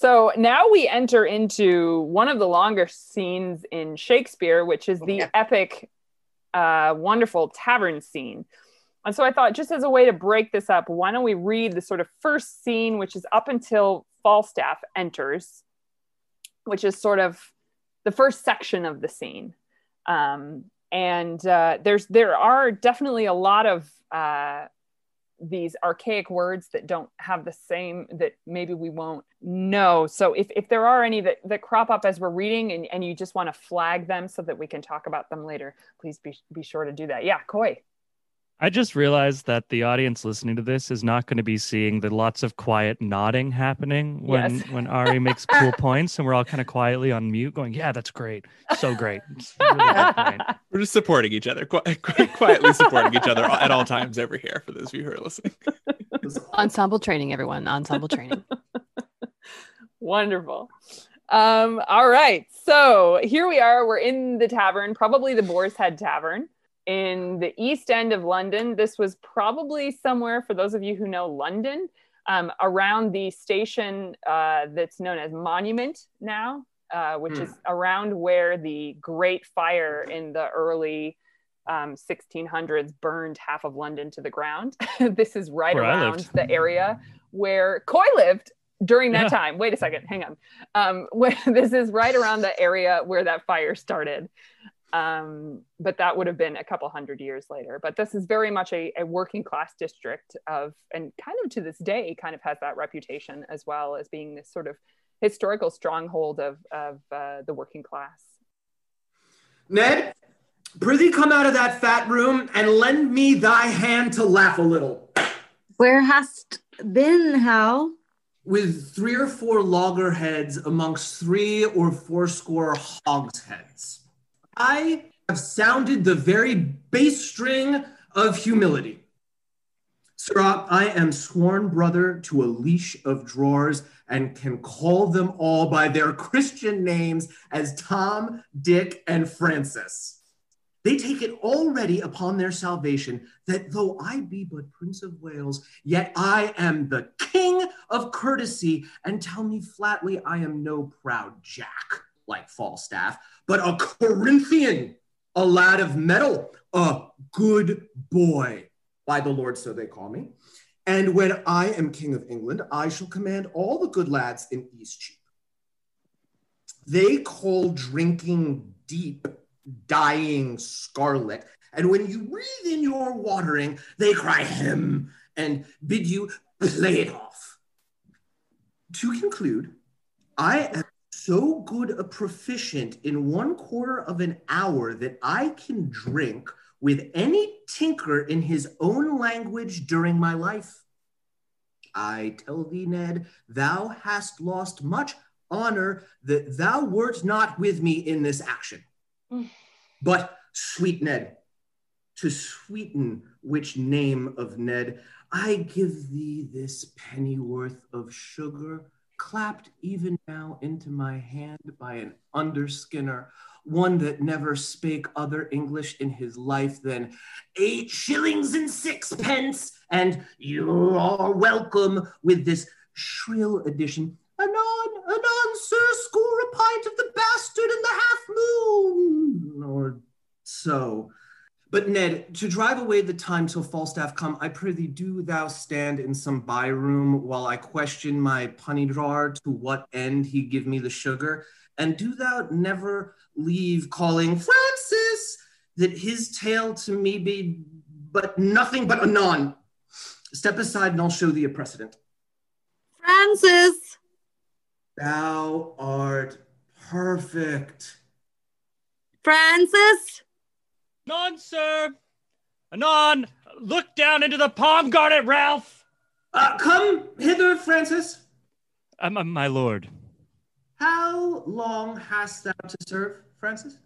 So now we enter into one of the longer scenes in Shakespeare, which is the Yeah. epic, uh, wonderful tavern scene. And so I thought, just as a way to break this up, why don't we read the sort of first scene, which is up until Falstaff enters, which is sort of the first section of the scene. Um, and uh, there's there are definitely a lot of uh, these archaic words that don't have the same that maybe we won't know. So if, if there are any that, that crop up as we're reading and, and you just want to flag them so that we can talk about them later please be, be sure to do that. Yeah Coy I just realized that the audience listening to this is not going to be seeing the lots of quiet nodding happening when Yes. when Ari makes cool points, and we're all kind of quietly on mute, going, "Yeah, that's great, so great." Really. We're just supporting each other, qui- qui- quietly supporting each other at all times over here for those of you who are listening. Ensemble training, everyone. Ensemble training. Wonderful. Um, all right. So here we are. We're in the tavern, probably the Boar's Head Tavern in the east end of London. This was probably somewhere, for those of you who know London, um, around the station uh, that's known as Monument now, uh, which Hmm. is around where the Great Fire in the early um, 1600s burned half of London to the ground. this is right Where around the area where Coy lived during that Yeah. time. Wait a second, hang on. Um, where, this is right around the area where that fire started. Um, but that would have been a couple hundred years later. But this is very much a, a working class district of, and kind of to this day, kind of has that reputation as well as being this sort of historical stronghold of, of uh, the working class. Ned, prithee come out of that fat room and lend me thy hand to laugh a little. Where hast been, Hal? With three or four loggerheads amongst three or fourscore hogsheads. I have sounded the very bass string of humility. Sirrah, I am sworn brother to a leash of drawers and can call them all by their Christian names as Tom, Dick, and Francis. They take it already upon their salvation that though I be but Prince of Wales, yet I am the king of courtesy, and tell me flatly I am no proud jack like Falstaff, but a Corinthian, a lad of mettle, a good boy. By the Lord, so they call me. And when I am king of England, I shall command all the good lads in Eastcheap. They call drinking deep, dying scarlet. And when you breathe in your watering, they cry hem and bid you play it off. To conclude, I am so good a proficient in one quarter of an hour that I can drink with any tinker in his own language during my life. I tell thee, Ned, thou hast lost much honor that thou wert not with me in this action. But, sweet Ned, to sweeten which name of Ned, I give thee this pennyworth of sugar, clapped even now into my hand by an underskinner, one that never spake other English in his life than eight shillings and sixpence, and you are welcome with this shrill addition. Anon, anon, sir, score a pint of the bastard and the half moon, or so. But Ned, to drive away the time till Falstaff come, I prithee do thou stand in some by room while I question my punny drawer to what end he give me the sugar, and do thou never leave calling Francis that his tale to me be but nothing but anon. Step aside and I'll show thee a precedent. Francis! Thou art perfect. Francis! Anon, sir. Anon, look down into the Pomgarnet, Ralph. Uh, come hither, Francis. Um, uh, my lord. How long hast thou to serve, Francis?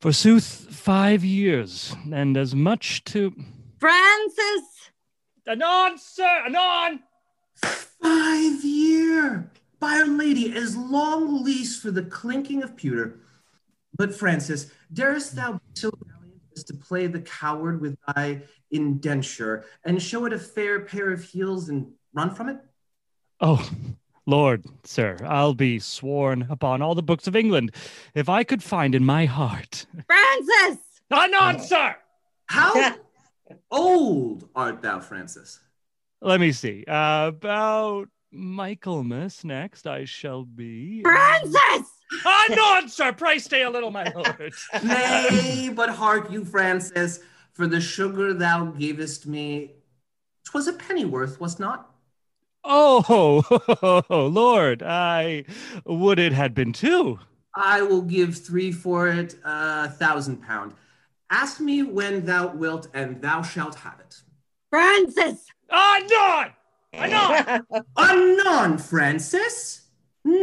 Forsooth, five years, and as much to. Francis! Anon, sir. Anon. Five year. By our lady, as long lease for the clinking of pewter. But Francis, darest thou be so valiant as to play the coward with thy indenture and show it a fair pair of heels and run from it? Oh, Lord, sir, I'll be sworn upon all the books of England if I could find in my heart. Francis! Anon, sir! How old art thou, Francis? Let me see. Uh, about Michaelmas next, I shall be. Francis! Ah, Anon, sir! Pray stay a little, my lord. Nay, but hark you, Francis, for the sugar thou gavest me, 'twas a pennyworth, was not? Oh, Lord, I would it had been two. I will give three for it, a thousand pound. Ask me when thou wilt, and thou shalt have it. Francis! Ah, Anon! Anon! Ah, Anon, Francis.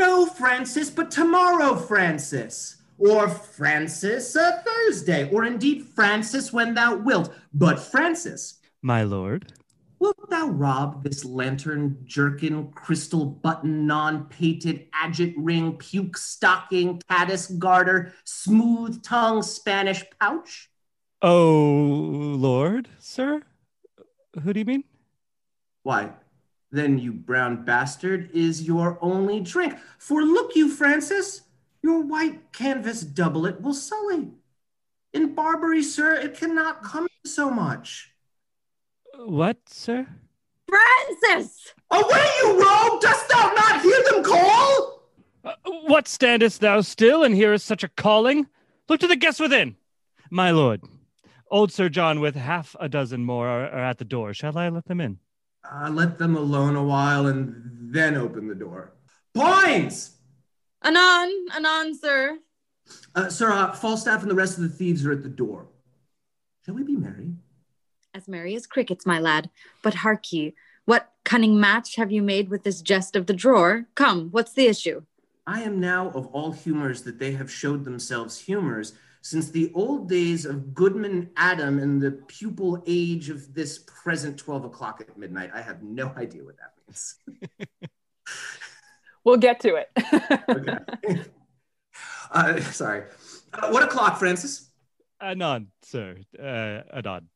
No, Francis, but tomorrow, Francis. Or Francis, a Thursday. Or indeed, Francis, when thou wilt. But, Francis, my lord. wilt thou rob this lantern, jerkin, crystal button, non pated, agate ring, puke stocking, caddis garter, smooth tongue, Spanish pouch? Oh, Lord, sir? Who do you mean? Why, then, you brown bastard, is your only drink. For look you, Francis, your white canvas doublet will sully. In Barbary, sir, it cannot come so much. What, sir? Francis! Away, you rogue! Dost thou not hear them call? Uh, what standest thou still and hearest such a calling? Look to the guests within. My lord, old Sir John with half a dozen more are, are at the door. Shall I let them in? Uh, let them alone a while and then open the door. Poins! Anon, anon, sir. Uh, sir, uh, Falstaff and the rest of the thieves are at the door. Shall we be merry? As merry as crickets, my lad. But hark ye, what cunning match have you made with this jest of the drawer? Come, what's the issue? I am now of all humors that they have showed themselves humors since the old days of Goodman Adam and the pupil age of this present 12 o'clock at midnight. I have no idea what that means. We'll get to it. okay. uh, sorry. Uh, what o'clock, Francis? Anon, sir. Uh, anon.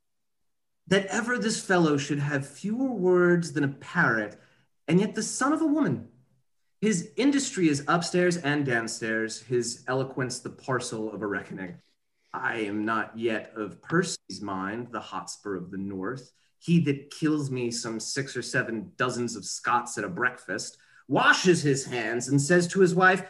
That ever this fellow should have fewer words than a parrot, and yet the son of a woman. His industry is upstairs and downstairs, his eloquence the parcel of a reckoning. I am not yet of Percy's mind, the Hotspur of the North, he that kills me some six or seven dozens of Scots at a breakfast, washes his hands and says to his wife,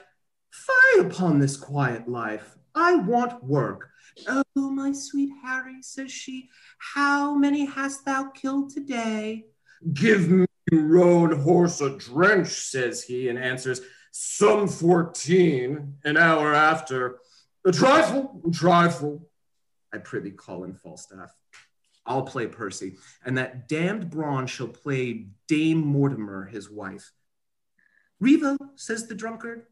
Fie upon this quiet life. I want work. Oh, my sweet Harry, says she, how many hast thou killed today? Give me roan horse a drench, says he, and answers, Some fourteen, an hour after. A trifle, a trifle. I prithee call in Falstaff. I'll play Percy, and that damned Brawn shall play Dame Mortimer, his wife. Riva, says the drunkard.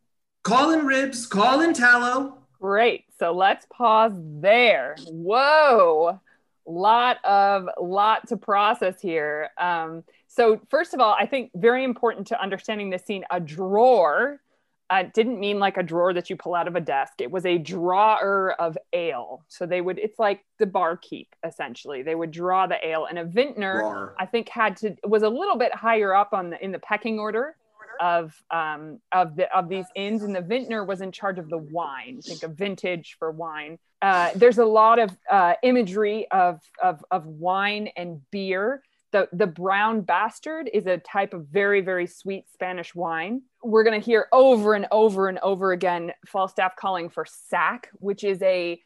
Call in ribs, call in tallow. Great. So let's pause there. Whoa. Lot of lot to process here. Um, so first of all, I think very important to understanding this scene, a drawer uh, didn't mean like a drawer that you pull out of a desk. It was a drawer of ale. So they would, it's like the barkeep essentially. They would draw the ale, and a vintner. I think, had to was a little bit higher up on the in the pecking order of um, of the of these inns, and the vintner was in charge of the wine. Think of vintage for wine. Uh, there's a lot of uh, imagery of, of of wine and beer. The the brown bastard is a type of very very sweet Spanish wine. We're gonna hear over and over and over again Falstaff calling for sack, which is a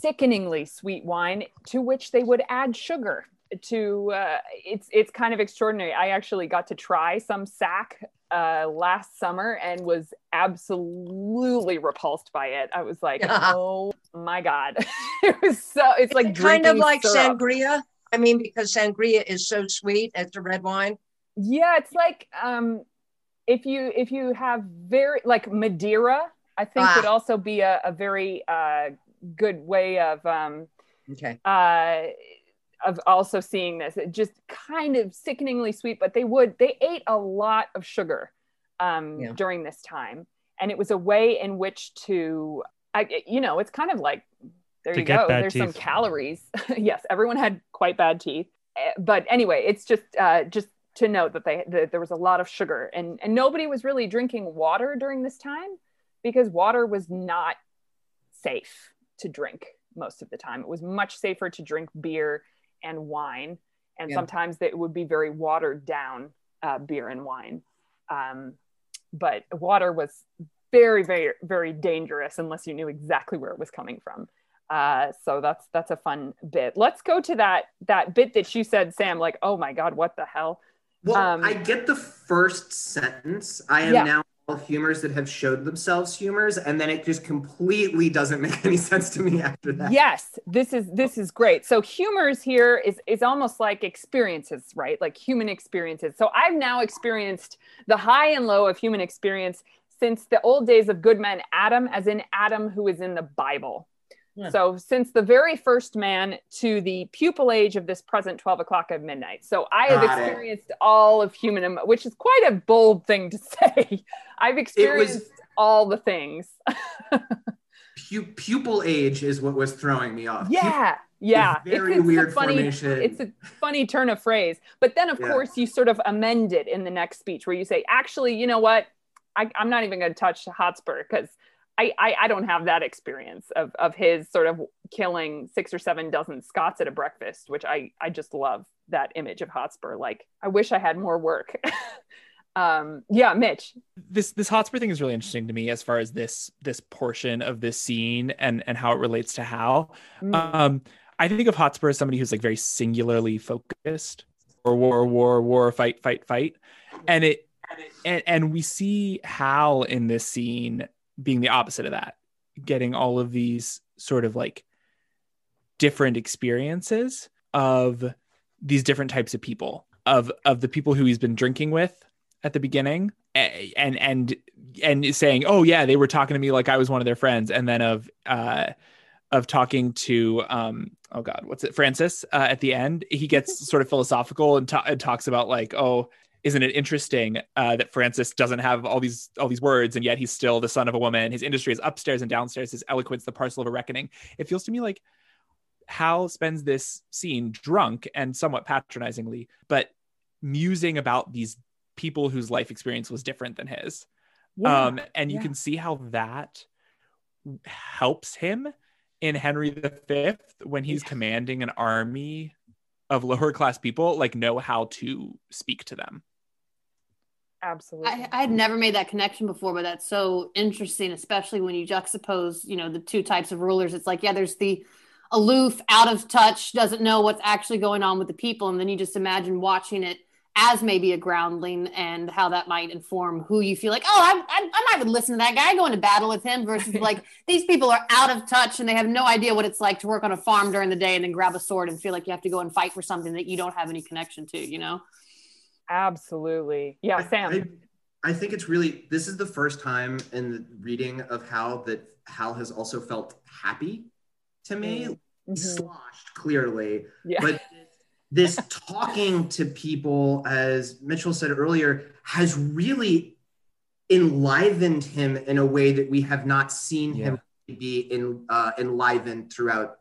sickeningly sweet wine to which they would add sugar to uh, it's it's kind of extraordinary. I actually got to try some sack uh, last summer and was absolutely repulsed by it. I was like, oh my god, it was so. It's like kind of like syrup. sangria. I mean, because sangria is so sweet as the red wine. Yeah, it's like um, if you if you have very like Madeira, I think Ah. would also be a, a very uh, good way of um, Okay. uh, of also seeing this. It just kind of sickeningly sweet, but they would they ate a lot of sugar um, Yeah. during this time, and it was a way in which to, I, you know, it's kind of like there To you get go. bad There's some calories. yes, everyone had quite bad teeth, Eh, but anyway, it's just uh, just to note that they that there was a lot of sugar and and nobody was really drinking water during this time because water was not safe to drink most of the time. It was much safer to drink beer and wine, and Yeah. sometimes it would be very watered down uh, beer and wine. Um, but water was very, very, very dangerous unless you knew exactly where it was coming from. Uh, so that's that's a fun bit. Let's go to that that bit that you said, Sam. Like, oh my god, what the hell? Well, Um, I get the first sentence. I am Yeah. now all humors that have showed themselves humors, and then it just completely doesn't make any sense to me after that. yes this is this is great so humors here is is almost like experiences right like human experiences so i've now experienced the high and low of human experience since the old days of good man adam as in adam who is in the bible Yeah. so since the very first man to the pupil age of this present 12 o'clock of midnight so i have Got it. experienced all of human which is quite a bold thing to say i've experienced all the things Pu- pupil age is what was throwing me off. yeah yeah very a weird funny formation. it's a funny turn of phrase but then of Yeah. course you sort of amend it in the next speech where you say actually you know what I, i'm not even going to touch hotspur because I, I i don't have that experience of of his sort of killing six or seven dozen scots at a breakfast which i i just love that image of hotspur. Like i wish i had more work. Um yeah mitch. This this hotspur thing is really interesting to me as far as this this portion of this scene and and how it relates to Hal. Mm. Um, I think of Hotspur as somebody who's like very singularly focused, or war, war, war, fight, fight, fight, and it and and we see Hal in this scene being the opposite of that, getting all of these sort of like different experiences of these different types of people of of the people who he's been drinking with at the beginning and and and saying oh yeah they were talking to me like i was one of their friends and then of uh of talking to um oh god what's it francis uh, at the end he gets sort of philosophical and, ta- and talks about like oh isn't it interesting uh, that francis doesn't have all these all these words and yet he's still the son of a woman. His industry is upstairs and downstairs. His eloquence the parcel of a reckoning. It feels to me like hal spends this scene drunk and somewhat patronizingly but musing about these people whose life experience was different than his. Yeah, um and you yeah. can see how that helps him in henry v when he's Yeah. commanding an army of lower class people like know how to speak to them absolutely I, I had never made that connection before, but that's so interesting, especially when you juxtapose, you know, the two types of rulers. It's like, yeah, there's the aloof, out of touch, doesn't know what's actually going on with the people, and then you just imagine watching it as maybe a groundling and how that might inform who you feel like, oh, I, I, I might would listen to that guy, go into battle with him, versus like these people are out of touch and they have no idea what it's like to work on a farm during the day and then grab a sword and feel like you have to go and fight for something that you don't have any connection to, you know? Absolutely yeah I- sam I, I think it's really this is the first time in the reading of Hal that Hal has also felt happy to me. Mhm. Sloshed clearly, yeah but this talking to people, as Mitchell said earlier, has really enlivened him in a way that we have not seen him be in, uh, enlivened throughout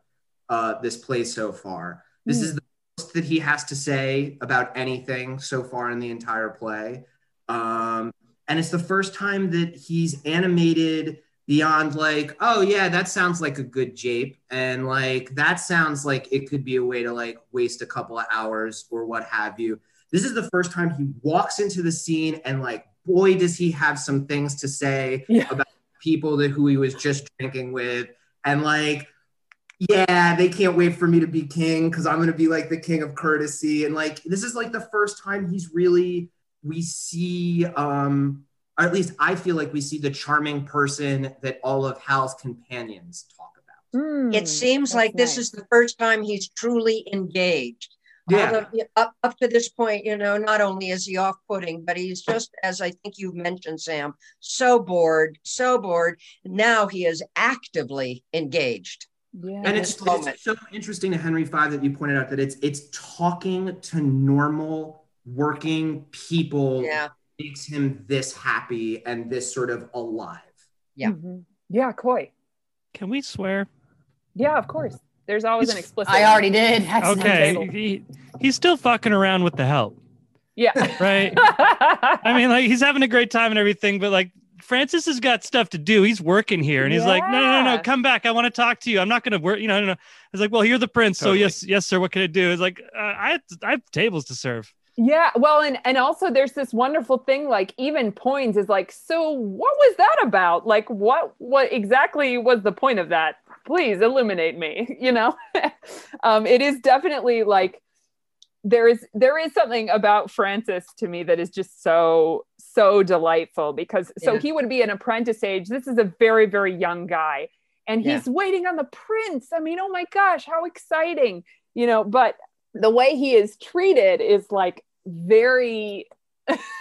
uh, this play so far. This is the most that he has to say about anything so far in the entire play. Um, and it's the first time that he's animated beyond like, oh yeah, that sounds like a good jape, and like that sounds like it could be a way to like waste a couple of hours or what have you. This is the first time he walks into the scene and like, boy, does he have some things to say Yeah. about people that who he was just drinking with, and like. Yeah, they can't wait for me to be king because I'm going to be like the king of courtesy. And like, this is like the first time he's really, we see, um, or at least I feel like we see the charming person that all of Hal's companions talk about. Mm, It seems that's like this nice. is the first time he's truly engaged. Yeah. Although, up, up to this point, you know, not only is he off putting, but he's just, as I think you mentioned, Sam, so bored, so bored. Now he is actively engaged. Yeah and it's, it's so interesting to Henry V that you pointed out that it's it's talking to normal working people Yeah. makes him this happy and this sort of alive. Yeah. Mhm. yeah Coy. Can we swear? yeah of course there's always He's- an explicit I already did. That's Okay, he, he's still fucking around with the help. Yeah. Right. I mean, like he's having a great time and everything, but like Francis has got stuff to do. He's working here, and he's like, no, no, no, no, come back. I want to talk to you. I'm not going to work. You know, no, no. It's like, well, you're the prince, Totally. so yes, yes, sir. What can I do? It's like, uh, I have, I have tables to serve. Yeah, well, and and also there's this wonderful thing. Like even Poins is like, so what was that about? Like, what what exactly was the point of that? Please illuminate me. You know, um, it is definitely like there is there is something about Francis to me that is just so so delightful because so Yeah. he would be an apprentice age. This is a very very young guy, and Yeah. he's waiting on the prince. I mean, oh my gosh, how exciting! You know, but the way he is treated is like very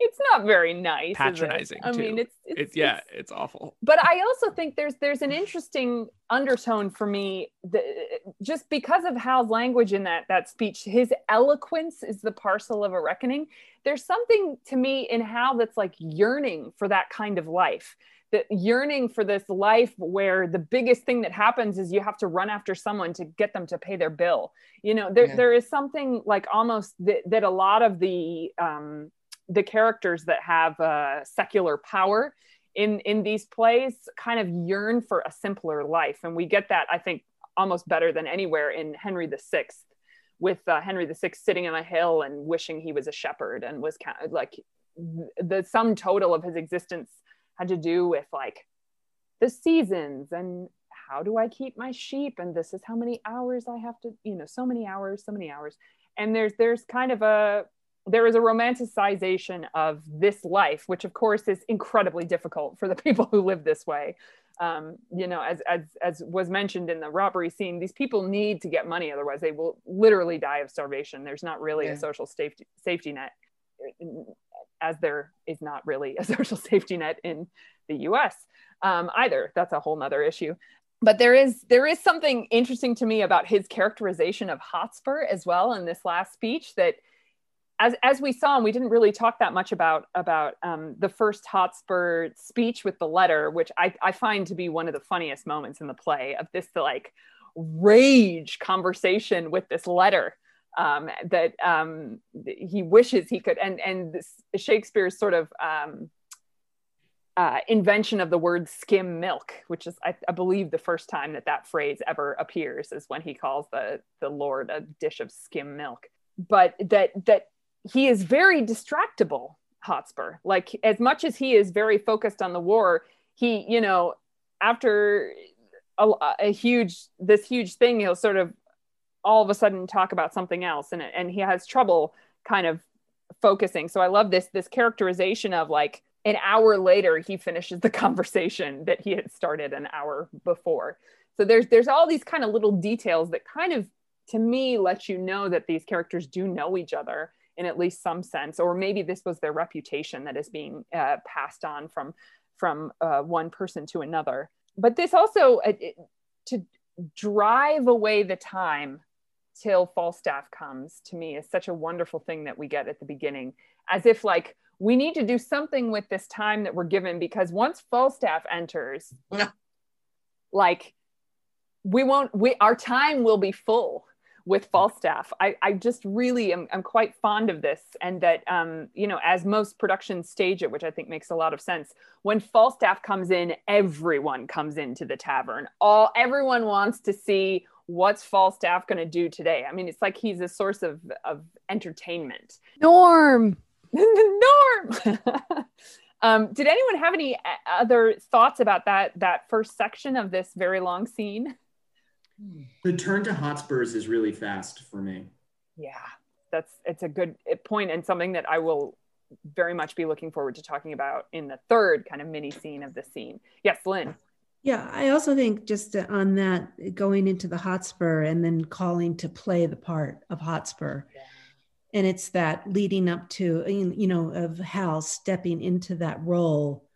it's not very nice? Patronizing, i mean it's it's, It's yeah, it's- it's awful. but i also think there's there's an interesting undertone for me that, just because of hal's language in that that speech his eloquence is the parcel of a reckoning there's something to me in hal that's like yearning for that kind of life that yearning for this life where the biggest thing that happens is you have to run after someone to get them to pay their bill you know there, Yeah. there is something like almost that, that a lot of the um, the characters that have uh, secular power in in these plays kind of yearn for a simpler life. And we get that i think almost better than anywhere in henry the sixth with uh, henry the sixth sitting on a hill and wishing he was a shepherd and was kind of like the sum total of his existence had to do with like the seasons and how do I keep my sheep and this is how many hours I have to you know so many hours so many hours. And there's there's kind of a there is a romanticization of this life which of course is incredibly difficult for the people who live this way um, you know as, as as was mentioned in the robbery scene these people need to get money otherwise they will literally die of starvation there's not really Yeah. a social safety safety net as there is not really a social safety net in the US um, either. That's a whole nother issue. But there is there is something interesting to me about his characterization of Hotspur as well in this last speech that as, as we saw, and we didn't really talk that much about about um, the first Hotspur speech with the letter, which I, I find to be one of the funniest moments in the play of this like rage conversation with this letter um, that um, he wishes he could, and and Shakespeare's sort of um, uh, invention of the word skim milk, which is I, I believe the first time that that phrase ever appears is when he calls the the Lord a dish of skim milk. But that that he is very distractible, Hotspur. Like as much as he is very focused on the war, he you know after a, a huge this huge thing, he'll sort of all of a sudden talk about something else and and he has trouble kind of focusing. So i love this this characterization of like an hour later he finishes the conversation that he had started an hour before. So there's there's all these kind of little details that kind of to me let you know that these characters do know each other in at least some sense or maybe this was their reputation that is being uh, passed on from from uh, one person to another. But this also uh, it, to drive away the time till falstaff comes to me is such a wonderful thing that we get at the beginning. As if like we need to do something with this time that we're given because once falstaff enters like we won't we our time will be full with falstaff i i just really am i'm quite fond of this and that um you know as most productions stage it which i think makes a lot of sense when falstaff comes in everyone comes into the tavern. All everyone wants to see what's falstaff going to do today. I mean it's like he's a source of of entertainment. Norm. norm! Um did anyone have any uh, other thoughts about that that first section of this very long scene The turn to Hotspurs is really fast for me. yeah that's it's a good point and something that i will very much be looking forward to talking about in the third kind of mini scene of the scene yes lynn Yeah, I also think just uh, on that going into the Hotspur and then calling to play the part of Hotspur. And it's that leading up to, you know, of Hal stepping into that role,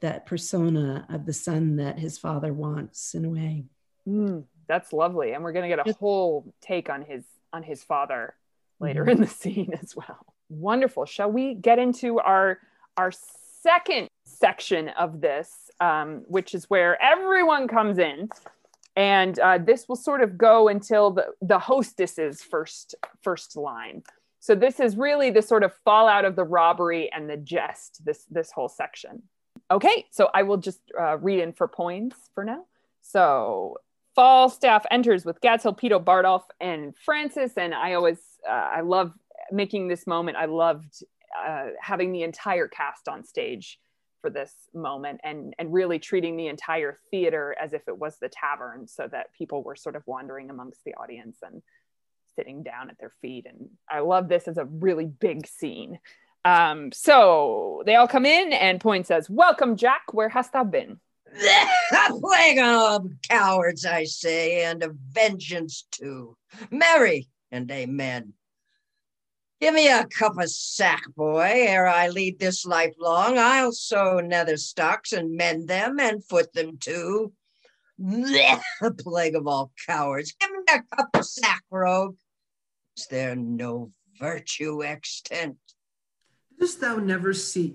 that persona of the son that his father wants in a way. Mm, that's lovely and we're going to get a whole take on his on his father later Mhm. in the scene as well wonderful shall we get into our our second section of this um, which is where everyone comes in and uh, this will sort of go until the the hostess's first first line So this is really the sort of fallout of the robbery and the jest. This this whole section. Okay, so I will just uh, read in for Poins for now. So Falstaff enters with Gadshill, Peto, Bardolph, and Francis, and I always uh, I love making this moment. I loved uh, having the entire cast on stage for this moment and and really treating the entire theater as if it was the tavern so that people were sort of wandering amongst the audience and sitting down at their feet. And i love this as a really big scene. Um, so they all come in and Poins says welcome jack. Where hast thou been A plague of cowards, I say, and a vengeance too. Merry and amen. Give me a cup of sack, boy, ere I lead this life long. I'll sew nether stocks and mend them and foot them too. A plague of all cowards. Give me a cup of sack, rogue. Is there no virtue extant? Dost thou never see?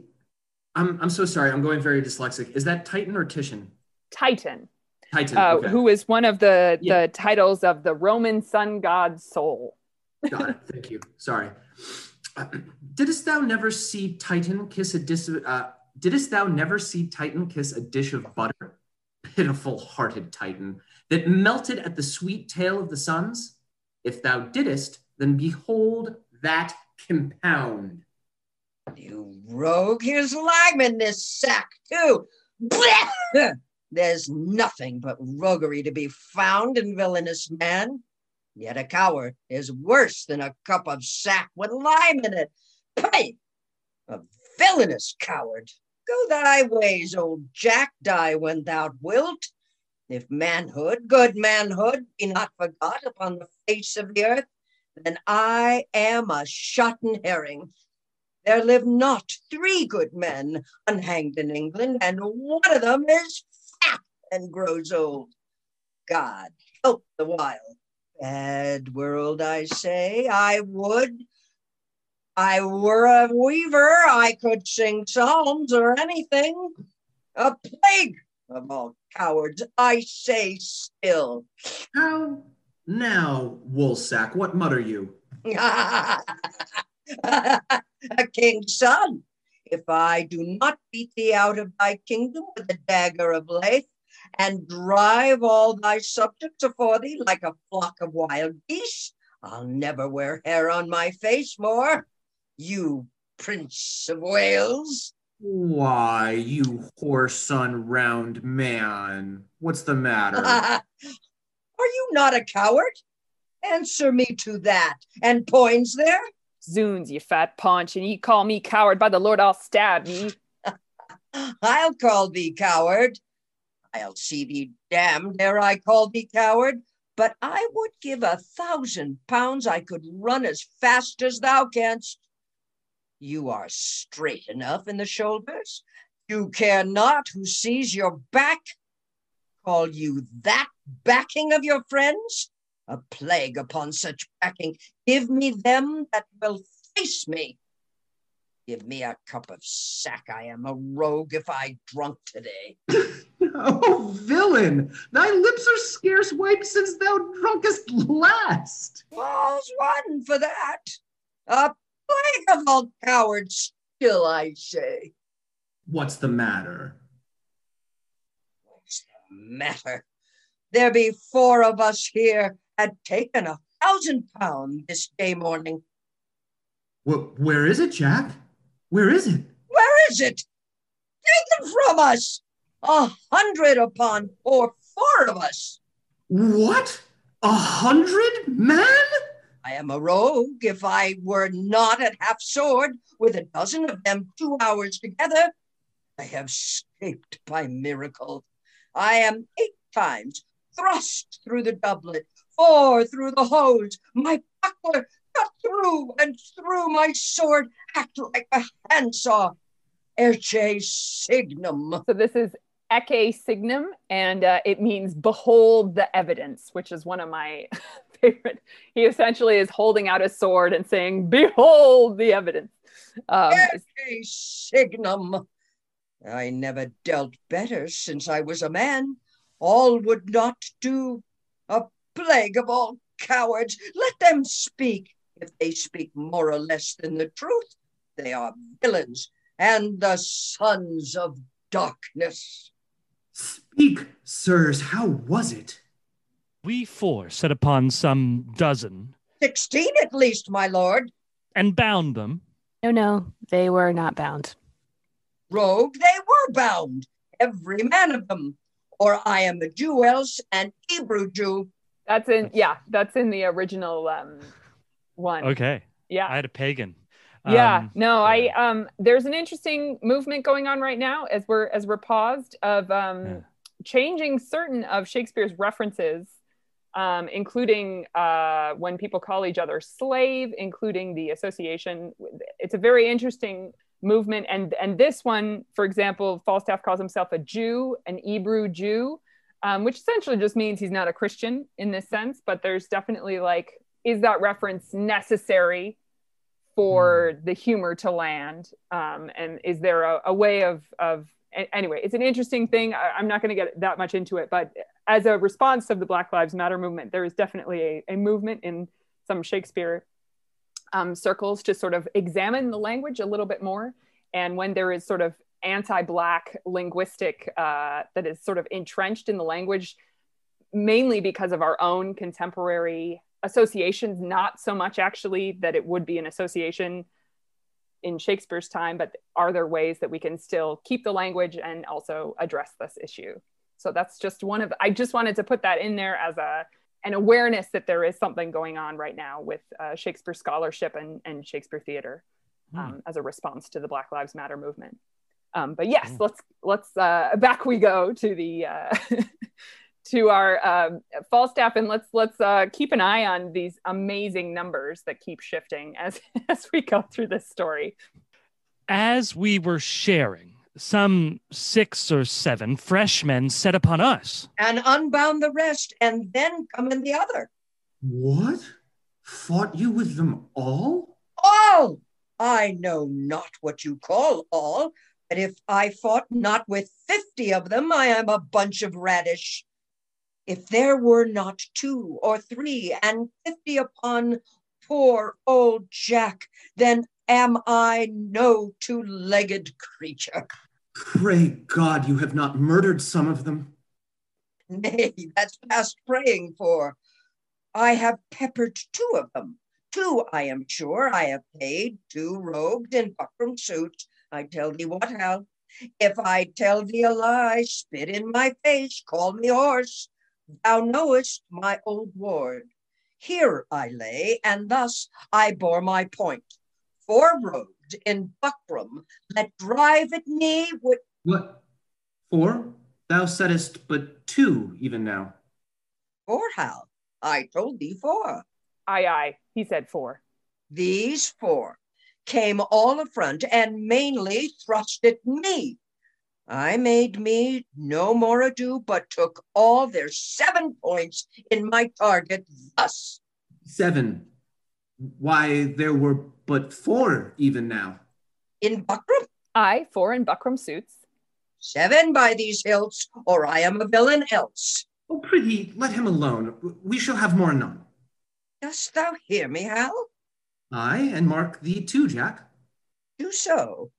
I'm I'm so sorry. I'm going very dyslexic. Is that Titan or Titian? titan Titan. uh, okay. who is one of the Yeah. the titles of the roman sun god sol Got it. Thank you. Sorry. Uh, didst thou never see Titan kiss a dish? Uh, didst thou never see Titan kiss a dish of butter? Pitiful hearted Titan that melted at the sweet tail of the suns. If thou didst, then behold that compound. You rogue, here's lime in this sack, too. Blech! There's nothing but roguery to be found in villainous man. Yet a coward is worse than a cup of sack with lime in it. Pay! A villainous coward. Go thy ways, old Jack, die when thou wilt. If manhood, good manhood, be not forgot upon the face of the earth, then I am a shotten herring. There live not three good men unhanged in England, and one of them is fat and grows old. God help the wild. Bad world, I say, I would. I were a weaver, I could sing psalms or anything. A plague of all cowards, I say still. How now, Woolsack? What mutter you? a king's son. If I do not beat thee out of thy kingdom with a dagger of Lath, and drive all thy subjects afore thee like a flock of wild geese, I'll never wear hair on my face more. You Prince of Wales. Why, you whoreson round man. What's the matter? Are you not a coward? Answer me to that. And Poins there? Zoons you fat paunch and ye call me coward by the lord i'll stab ye I'll call thee coward. I'll see thee damned ere I call thee coward. But I would give a thousand pounds I could run as fast as thou canst. You are straight enough in the shoulders. You care not who sees your back. Call you that backing of your friends? A plague upon such backing. Give me them that will face me. Give me a cup of sack. I am a rogue if I drunk today. oh, villain! Thy lips are scarce wiped since thou drunkest last. All's one for that. A plague of all cowards, still I say. What's the matter? What's the matter? There be four of us here had taken a thousand pound this day morning. Wh- where is it, Jack? Where is it? Where is it? Taken from us. A hundred upon poor four of us. What? A hundred men? I am a rogue if I were not at half sword with a dozen of them two hours together. I have escaped by miracle. I am eight times thrust through the doublet, four through the hose, my buckler cut through and through my sword hacked like a handsaw. Ecce signum. so this is ecce signum and uh, it means behold the evidence which is one of my favorite he essentially is holding out a sword and saying behold the evidence um, Ecce signum. I never dealt better since I was a man. All would not do. A plague of all cowards. Let them speak. If they speak more or less than the truth, they are villains and the sons of darkness. Speak, sirs, how was it? We four set upon some dozen Sixteen at least, my lord. and bound them. No, no, they were not bound. Rogue, they were bound, every man of them. Or I am a Jew else, an Hebrew Jew. That's in yeah, that's in the original um one. Okay. Yeah. I had a pagan. yeah Um, no yeah. i um there's an interesting movement going on right now as we're as we're paused of um Yeah. changing certain of shakespeare's references um including uh when people call each other slave including the association it's a very interesting movement and and this one for example falstaff calls himself a jew an hebrew jew um, which essentially just means he's not a christian in this sense but there's definitely like is that reference necessary for the humor to land? Um, and is there a, a way of of anyway it's an interesting thing. I, i'm not going to get that much into it but as a response of the black lives matter movement there is definitely a, a movement in some shakespeare um, circles to sort of examine the language a little bit more. And when there is sort of anti-black linguistic uh, that is sort of entrenched in the language mainly because of our own contemporary associations, not so much actually that it would be an association in Shakespeare's time, but are there ways that we can still keep the language and also address this issue? So that's just one of, I just wanted to put that in there as a, an awareness that there is something going on right now with uh, Shakespeare scholarship and, and Shakespeare theater um, as a response to the Black Lives Matter movement. Um, but yes, let's let's uh, back we go to the uh, to our um, Falstaff, and let's let's uh, keep an eye on these amazing numbers that keep shifting as as we go through this story. As we were sharing, some six or seven fresh men set upon us. And unbound the rest, and then come in the other. What? Fought you with them all? All! I know not what you call all, but if I fought not with fifty of them, I am a bunch of radish. If there were not two or three and fifty upon poor old Jack, then am I no two legged creature. Pray God you have not murdered some of them. Nay, that's past praying for. I have peppered two of them. Two, I am sure, I have paid, two robed in buckram suits. I tell thee what, Hal, if I tell thee a lie, spit in my face, call me horse. Thou knowest my old ward. Here I lay, and thus I bore my point. Four robed in buckram, let drive at me with What? Four? Thou saidst but two even now. four, Hal. I told thee four. Aye, aye, he said four. These four came all affront and mainly thrust at me. I made me no more ado, but took all their seven points in my target thus. Seven. Why, there were but four even now. In buckram, Aye, four in buckram suits. seven by these hilts, or I am a villain else. Oh, prithee, let him alone. We shall have more anon. Dost thou hear me, Hal? Aye, and mark thee too, Jack. Do so,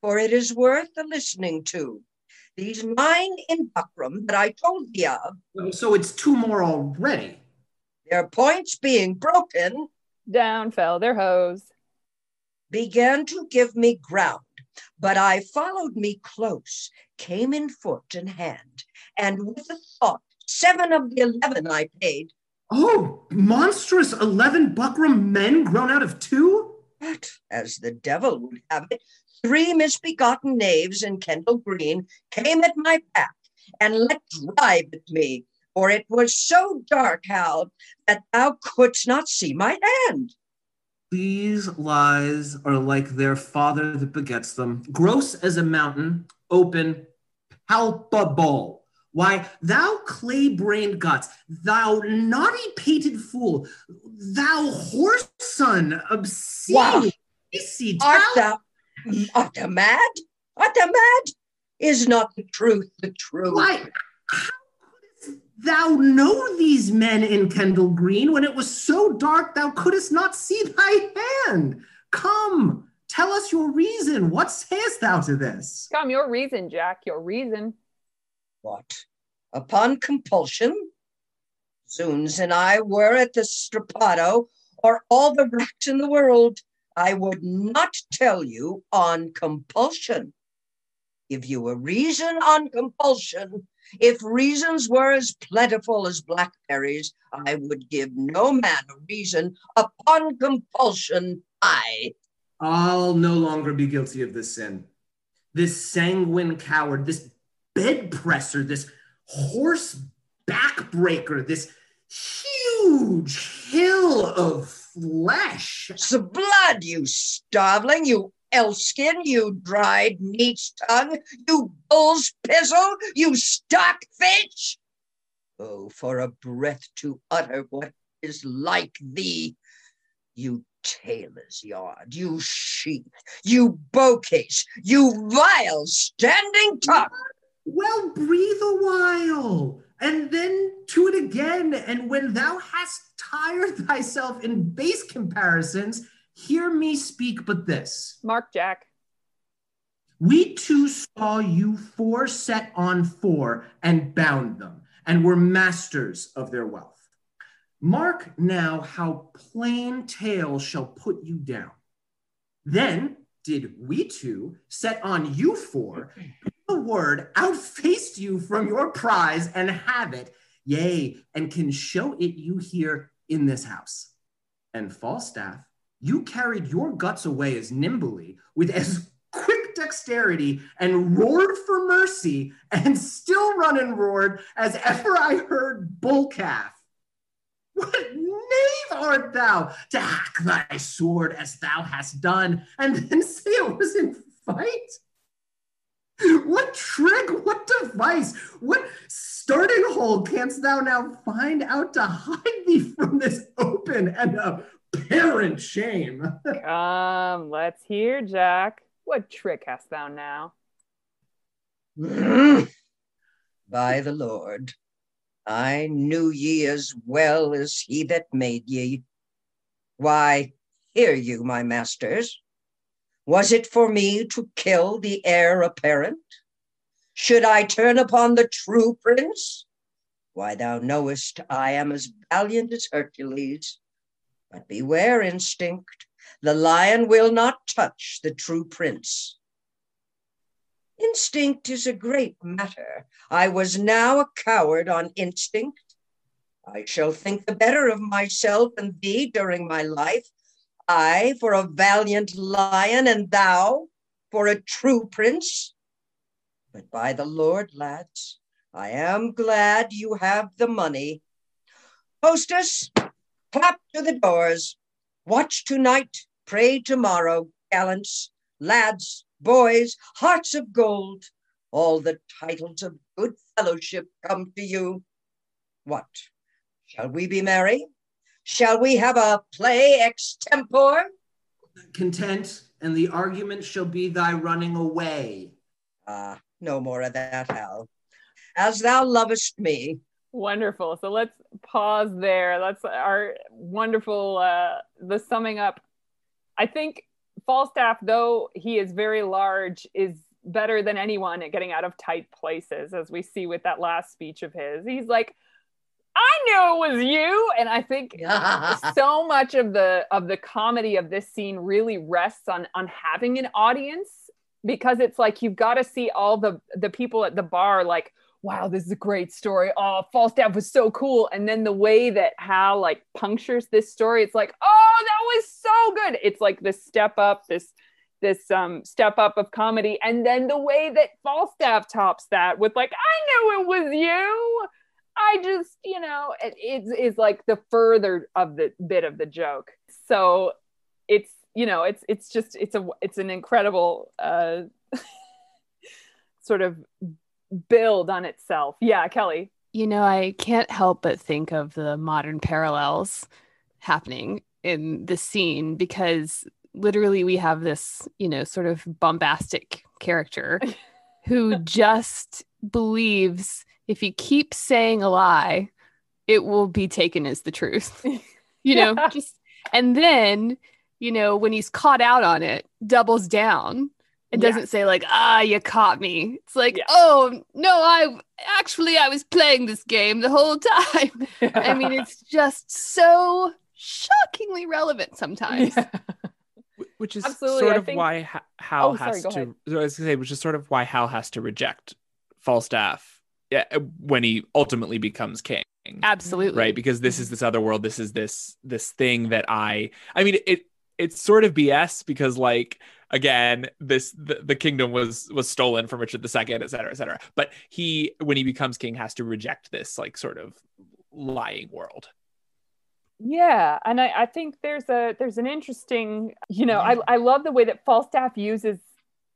for it is worth the listening to. These nine in buckram that I told thee of, So it's two more already. their points being broken, Down fell their hose. began to give me ground. But I followed me close, came in foot and hand, and with a thought, seven of the eleven I paid. Oh, monstrous 11 buckram men grown out of two? But as the devil would have it, three misbegotten knaves in Kendal Green came at my back and let drive at me, for it was so dark, Hal, that thou couldst not see my hand. These lies are like their father that begets them, gross as a mountain, open, palpable. Why, thou clay brained guts, thou naughty pated fool, thou horse son, obscene, Wow. icy, Art thou, art thou mad? Art thou mad? Is not the truth the truth? Why, how couldst Thou know these men in Kendal Green when it was so dark thou couldst not see thy hand. Come, tell us your reason. What sayest thou to this? Come, your reason, Jack, your reason. What? Upon compulsion? Zounds and I were at the Strappado, or all the racks in the world. I would not tell you on compulsion. Give you a reason on compulsion. If reasons were as plentiful as blackberries, I would give no man a reason upon compulsion. I. I'll no longer be guilty of this sin. This sanguine coward, this bed presser, this horse backbreaker, this huge hill of flesh. The blood, you starveling, you elfskin, you dried neat's tongue, you bull's pizzle, you stockfish. Oh, for a breath to utter what is like thee, you tailor's yard, you sheep, you bowcase, you vile standing top. Well, breathe a while, and then to it again. And when thou hast tired thyself in base comparisons, hear me speak but this. Mark Jack. We too saw you four set on four and bound them, and were masters of their wealth. Mark now how plain tale shall put you down. Then did we two set on you four, word outfaced you from your prize and have it, yea, and can show it you here in this house. And Falstaff, you carried your guts away as nimbly, with as quick dexterity, and roared for mercy, and still run and roared as ever I heard bull calf. What knave art thou to hack thy sword as thou hast done, and then say it was in fight? What trick, what device, what starting hole canst thou now find out to hide thee from this open and apparent shame? Come, let's hear, Jack. What trick hast thou now? By the Lord, I knew ye as well as he that made ye. Why, hear you, my masters. Was it for me to kill the heir apparent? Should I turn upon the true prince? Why, thou knowest I am as valiant as Hercules. But beware, instinct. The lion will not touch the true prince. Instinct is a great matter. I was now a coward on instinct. I shall think the better of myself and thee during my life. I for a valiant lion, and thou for a true prince. But by the Lord, lads, I am glad you have the money. Hostess, clap to the doors. Watch tonight, pray tomorrow, gallants, lads, boys, hearts of gold. All the titles of good fellowship come to you. What? Shall we be merry? Shall we have a play extempore? Content, and the argument shall be thy running away. Ah, no more of that, Hal. As thou lovest me. Wonderful. So let's pause there. That's our wonderful, uh, the summing up. I think Falstaff, though he is very large, is better than anyone at getting out of tight places, as we see with that last speech of his. He's like, I knew it was you, and I think so much of the of the comedy of this scene really rests on on having an audience because it's like you've got to see all the the people at the bar like wow this is a great story. Oh falstaff was so cool. And then the way that hal like punctures this story it's like oh that was so good. It's like this step up this this um step up of comedy. And then the way that falstaff tops that with like i knew it was you i just you know it, it's is like the further of the bit of the joke. So it's you know it's it's just it's a it's an incredible uh sort of build on itself. Yeah kelly. You know, I can't help but think of the modern parallels happening in the scene because literally we have this, you know, sort of bombastic character who just believes if you keep saying a lie, it will be taken as the truth. you know, Yeah. just and then, you know, when he's caught out on it, doubles down and Yeah. doesn't say like, "Ah, you caught me." It's like, Yeah. "Oh, no, I actually I was playing this game the whole time." I mean, it's just so shockingly relevant sometimes. Yeah. Which is Absolutely, sort I of think- why Hal Oh, has go to. so I was gonna say, which is sort of why Hal has to reject Falstaff yeah, Uh, when he ultimately becomes king. Absolutely. right because this is this other world this is this this thing that i i mean it it's sort of bs because like again this the, the kingdom was was stolen from richard ii et cetera et cetera but he when he becomes king has to reject this like sort of lying world Yeah, and I, I think there's a there's an interesting, you know, I, I love the way that Falstaff uses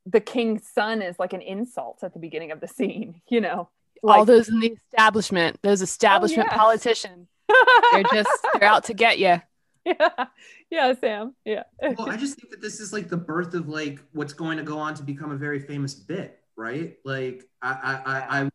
the king's son as like an insult at the beginning of the scene, you know. All those in the establishment, those oh, establishment yeah. politicians, they're just they're out to get you. yeah, yeah, Sam, yeah. well, I just think that this is like the birth of like what's going to go on to become a very famous bit, right? Like I I I I,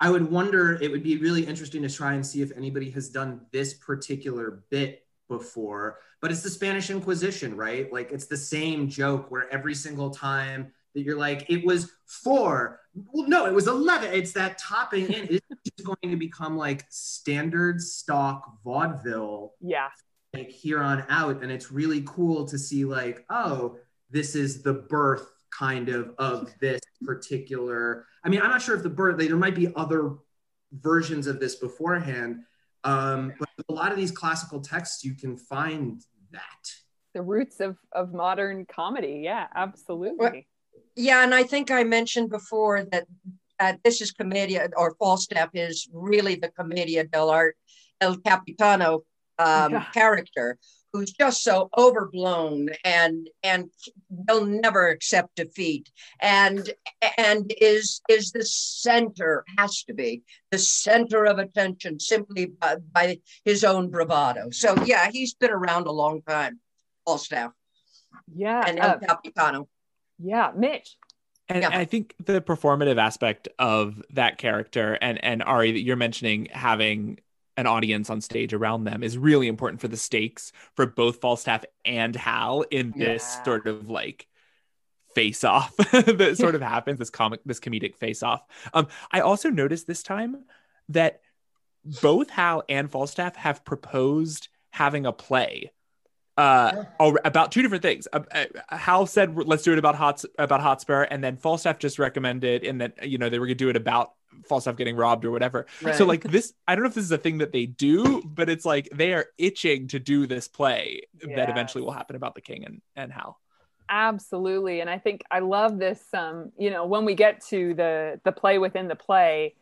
I would wonder it would be really interesting to try and see if anybody has done this particular bit before, but it's the Spanish Inquisition, right? Like it's the same joke where every single time that you're like, it was four. Well, no, it was 11. It's that topping in. It's just going to become like standard stock vaudeville yeah, like here on out and it's really cool to see like oh this is the birth kind of of this particular i mean i'm not sure if the birth there might be other versions of this beforehand um but a lot of these classical texts you can find that the roots of of modern comedy. Yeah, absolutely. Yeah, and I think I mentioned before that uh, this is Commedia, or Falstaff is really the Commedia dell'arte, El Capitano um, Yeah. character, who's just so overblown and and will never accept defeat, and and is is the center, has to be the center of attention simply by, by his own bravado. So yeah, he's been around a long time, Falstaff Yeah, and uh, El Capitano. Yeah, Mitch. And Yeah. I think the performative aspect of that character and and Ari that you're mentioning having an audience on stage around them is really important for the stakes for both Falstaff and Hal in this Yeah. sort of like face off that sort of happens this comic this comedic face off. Um I also noticed this time that both Hal and Falstaff have proposed having a play uh al- about two different things. Uh, uh, Hal said let's do it about Hot about Hotspur, and then Falstaff just recommended, and that you know they were gonna do it about Falstaff getting robbed or whatever. So like this, I don't know if this is a thing that they do, but it's like they are itching to do this play that eventually will happen about the King and and Hal. absolutely and i think i love this um you know when we get to the the play within the play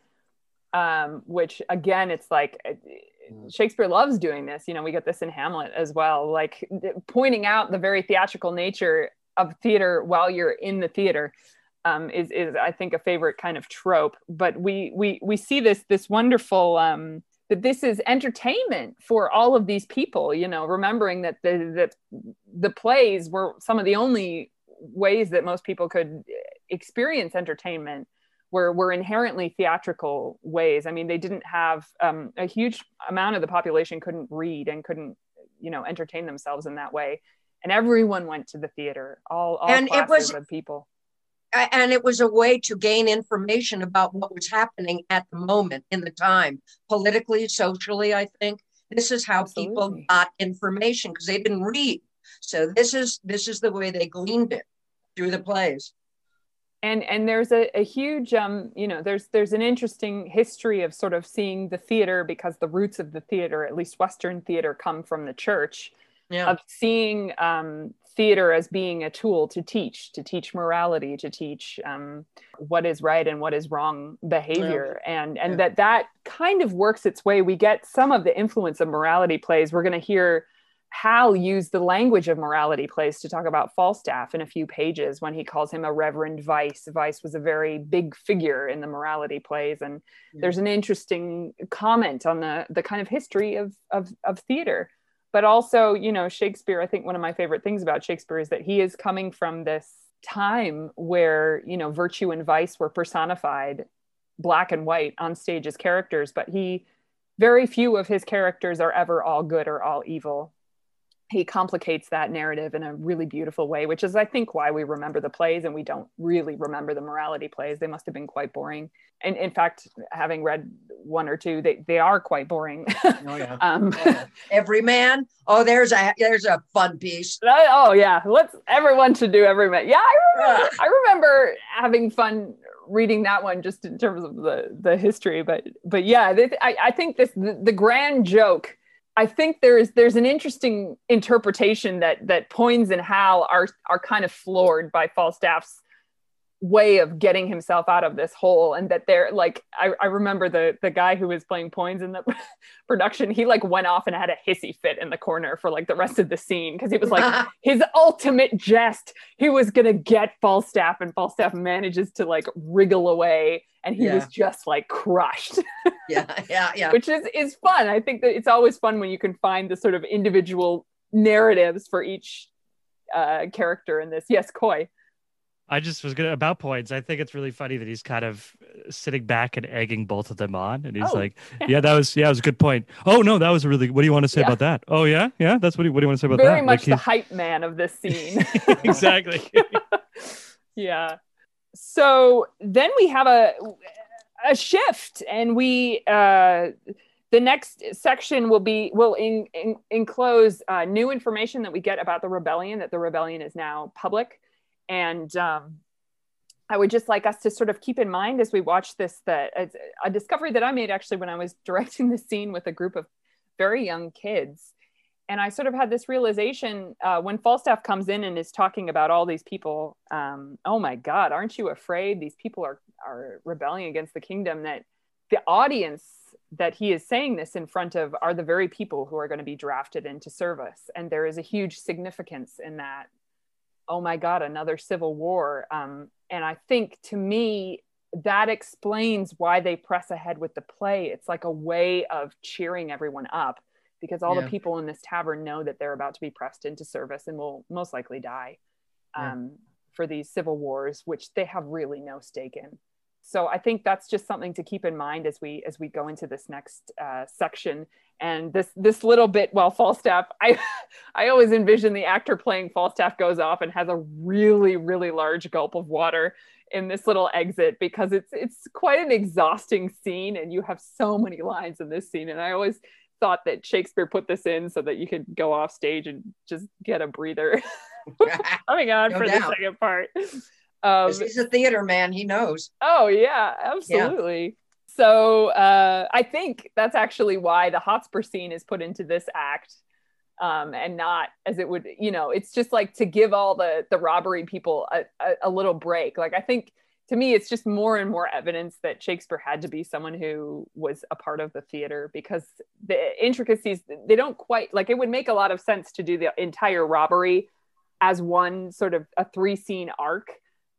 um which again it's like uh, shakespeare loves doing this you know we get this in hamlet as well like th- pointing out the very theatrical nature of theater while you're in the theater um, is is I think a favorite kind of trope. But we we we see this this wonderful um, that this is entertainment for all of these people. You know, remembering that the that the plays were some of the only ways that most people could experience entertainment were were inherently theatrical ways. I mean, they didn't have um, a huge amount of the population couldn't read and couldn't you know entertain themselves in that way. And everyone went to the theater, all, all And it classes was- of people. And it was a way to gain information about what was happening at the moment in the time politically socially i think this is how people got information because they didn't read so this is this is the way they gleaned it through the plays and and there's a, a huge um you know there's there's an interesting history of sort of seeing the theater because the roots of the theater at least western theater come from the church yeah. of seeing um, theater as being a tool to teach to teach morality to teach um, what is right and what is wrong behavior. And and Yeah. that that kind of works its way. We get some of the influence of morality plays. We're going to hear Hal used the language of morality plays to talk about Falstaff in a few pages when he calls him a reverend vice. Vice was a very big figure in the morality plays, and Yeah. there's an interesting comment on the the kind of history of of, of theater. But also, you know, Shakespeare. I think one of my favorite things about Shakespeare is that he is coming from this time where you know virtue and vice were personified black and white on stage as characters, but he very few of his characters are ever all good or all evil he complicates that narrative in a really beautiful way, which is, I think, why we remember the plays and we don't really remember the morality plays. They must have been quite boring. And in fact, having read one or two, they, they are quite boring. Oh yeah. um, Oh, yeah. Every man. Oh, there's a there's a fun piece. oh yeah, let's everyone should do every man. Yeah, I remember, I remember having fun reading that one just in terms of the the history. But but yeah, th- I, I think this the, the grand joke I think there's there's an interesting interpretation that that Poins and Hal are are kind of floored by Falstaff's way of getting himself out of this hole and that they're like I, I remember the the guy who was playing Poins in the production he like went off and had a hissy fit in the corner for like the rest of the scene because he was like his ultimate jest he was gonna get Falstaff and Falstaff manages to like wriggle away and he was just like crushed yeah, yeah, yeah. which is is fun. I think that it's always fun when you can find the sort of individual narratives for each uh, character in this. Yes, Coy. I just was gonna about Poins. I think it's really funny that he's kind of uh, sitting back and egging both of them on, and he's Oh. like, "Yeah, that was yeah, it was a good point. Oh no, that was a really. What do you want to say Yeah. about that? Oh yeah, yeah, that's what. Do you, what do you want to say about Very that? much the hype man of this scene. exactly. yeah. So then we have a a shift, and we uh, the next section will be will in, in, enclose uh, new information that we get about the rebellion. That the rebellion is now public, and um, I would just like us to sort of keep in mind as we watch this that a discovery that I made actually when I was directing the scene with a group of very young kids. And I sort of had this realization uh, when Falstaff comes in and is talking about all these people. Um, oh my God, aren't you afraid? These people are are rebelling against the kingdom. That the audience that he is saying this in front of are the very people who are going to be drafted into service, and there is a huge significance in that oh my god another civil war um, and i think to me that explains why they press ahead with the play it's like a way of cheering everyone up because all Yeah. the people in this tavern know that they're about to be pressed into service and will most likely die Yeah. um, for these civil wars which they have really no stake in so i think that's just something to keep in mind as we as we go into this next uh, section. And this this little bit while falstaff i i always envision the actor playing falstaff goes off and has a really really large gulp of water in this little exit because it's it's quite an exhausting scene and you have so many lines in this scene. And i always thought that shakespeare put this in so that you could go off stage and just get a breather. Coming on No for the second part um, he's a theater man. He knows. Oh yeah, absolutely. So uh, I think that's actually why the Hotspur scene is put into this act, um, and not as it would, you know, it's just like to give all the the robbery people a, a, a little break. Like I think to me, it's just more and more evidence that Shakespeare had to be someone who was a part of the theater because the intricacies they don't quite like. It would make a lot of sense to do the entire robbery as one sort of a three scene arc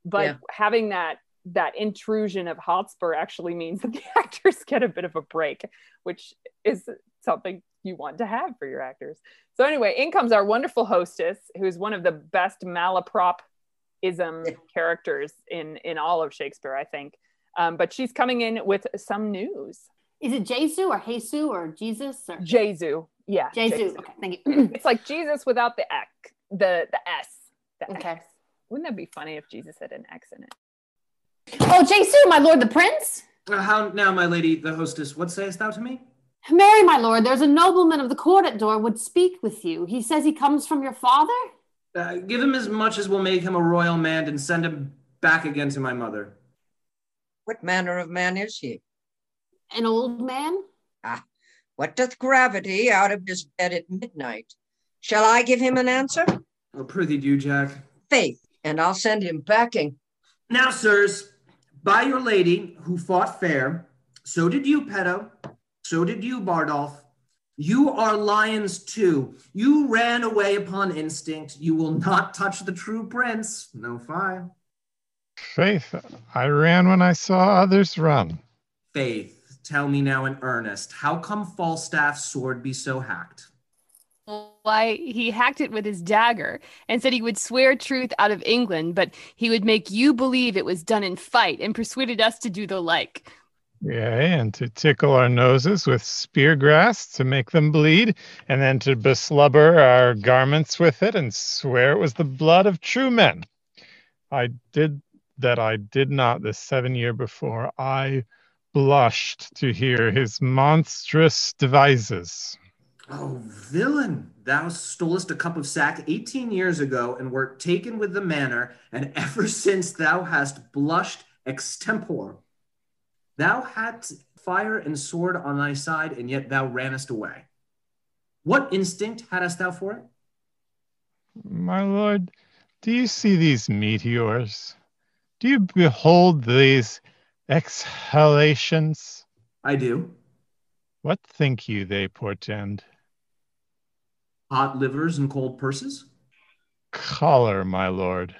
but Yeah. having that that intrusion of Hotspur actually means that the actors get a bit of a break, which is something you want to have for your actors. So anyway, in comes our wonderful hostess, who is one of the best malaprop ism characters in in all of Shakespeare, I think. Um, but she's coming in with some news. Is it Jesu or Jesu or Jesus or Jesu, yeah, Jesu? Okay, thank you. It's like Jesus without the X, the the S. The Okay. X. Wouldn't that be funny if Jesus had an X in it? oh, Jesu, my lord, the prince. Uh, How now, my lady, the hostess, what sayest thou to me? Marry, my lord, there's a nobleman of the court at door would speak with you. He says he comes from your father. Uh, give him as much as will make him a royal man and send him back again to my mother. What manner of man is he? An old man. Ah, what doth gravity out of his bed at midnight? Shall I give him an answer? Oh, prithee do, Jack. Faith, and I'll send him packing. Now, sirs, by your lady who fought fair, so did you, Peto, so did you, Bardolph. You are lions too. You ran away upon instinct. You will not touch the true prince. No fie. Faith, I ran when I saw others run. Faith, tell me now in earnest, how come Falstaff's sword be so hacked? Why he hacked it with his dagger and said he would swear truth out of England, but he would make you believe it was done in fight and persuaded us to do the like. Yea, and to tickle our noses with spear grass to make them bleed, and then to beslubber our garments with it and swear it was the blood of true men. I did that I did not the seven year before. I blushed to hear his monstrous devices. Oh, villain! Thou stolest a cup of sack 18 years ago and wert taken with the manner, and ever since thou hast blushed extempore. Thou hadst fire and sword on thy side, and yet thou rannest away. What instinct hadst thou for it? My lord, do you see these meteors? Do you behold these exhalations? I do. What think you they portend? Hot livers and cold purses? Choler, my lord,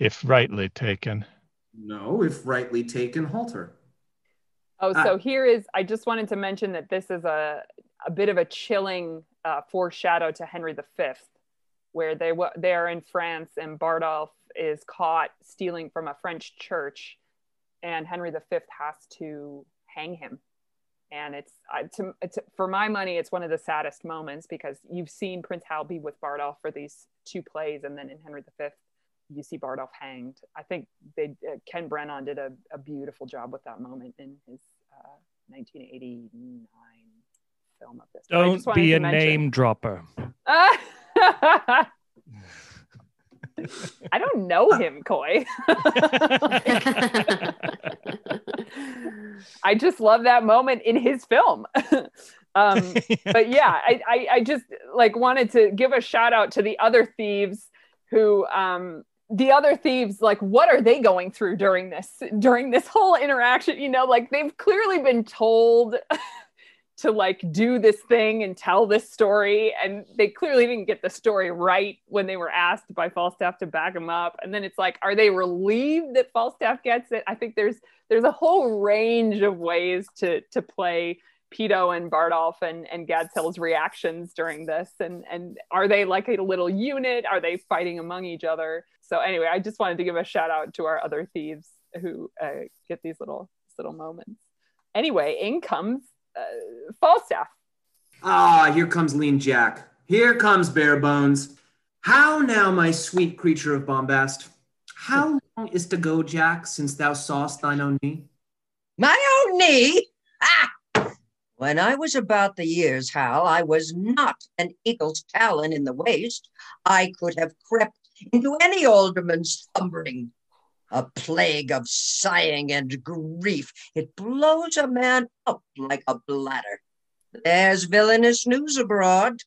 if rightly taken. No, if rightly taken, halter. Oh, Ah. so here is. I just wanted to mention that this is a a bit of a chilling uh, foreshadow to Henry V, where they wa- they are in France and Bardolph is caught stealing from a French church, and Henry V has to hang him. And it's, I to, it's for my money, it's one of the saddest moments because you've seen Prince Hal be with Bardolph for these two plays, and then in Henry V, you see Bardolph hanged. I think they uh, Ken Branagh did a, a beautiful job with that moment in his uh, 1989 film of this. Don't be a mention- name dropper. I don't know him, Coy. I just love that moment in his film. um, but yeah, I, I, I just like wanted to give a shout out to the other thieves who, um, the other thieves, like, what are they going through during this, during this whole interaction? You know, like they've clearly been told to like do this thing and tell this story, and they clearly didn't get the story right when they were asked by Falstaff to back them up. And then it's like, are they relieved that Falstaff gets it? I think there's there's a whole range of ways to to play Peto and Bardolph and, and Gadshill's reactions during this. And, and are they like a little unit? Are they fighting among each other? So anyway, I just wanted to give a shout out to our other thieves who uh, get these little little moments. Anyway, in comes uh, Falstaff. Ah, here comes Lean Jack. Here comes Bare Bones. How now, my sweet creature of bombast? How long is to go, Jack, since thou sawest thine own knee? My own knee? Ah! When I was about the years, Hal, I was not an eagle's talon in the waist. I could have crept into any alderman's slumbering. A plague of sighing and grief. It blows a man up like a bladder. There's villainous news abroad.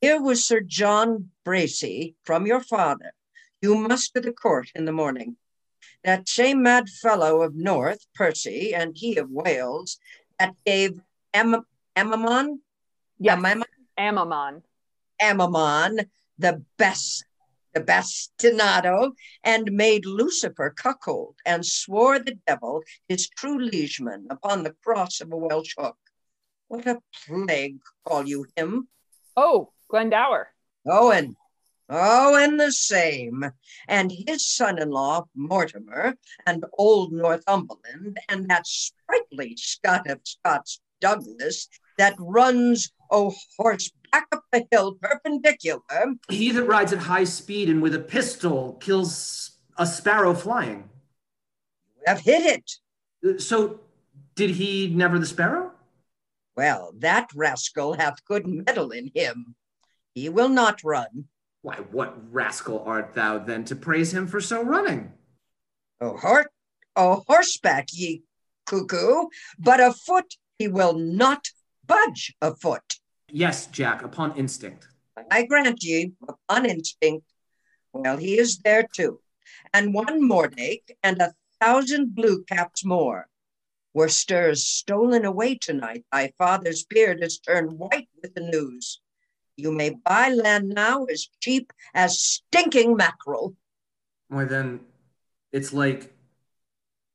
Here was Sir John Bracy from your father. You must to the court in the morning. That same mad fellow of North, Percy, and he of Wales, that gave Am- Amamon, Yes, Amamon, Amamon. Amamon the best, the bastinado, and made Lucifer cuckold, and swore the devil his true liegeman upon the cross of a Welsh hook. What a plague call you him? Oh, Glendower. Owen. Owen the same. And his son-in-law, Mortimer, and old Northumberland, and that sprightly Scot of Scots, Douglas, that runs, oh horse, back up the hill perpendicular. He that rides at high speed and with a pistol kills a sparrow flying. You have hit it. So, did he never the sparrow? Well, that rascal hath good mettle in him. He will not run. Why, what rascal art thou then to praise him for so running? Oh, hor- oh horseback, ye cuckoo, but a foot he will not budge a foot. Yes, Jack, upon instinct. I grant ye, upon instinct. Well, he is there too. And one Mordake and a thousand blue caps more. Worcester is stolen away tonight. Thy father's beard is turned white with the news. You may buy land now as cheap as stinking mackerel. Why then, it's like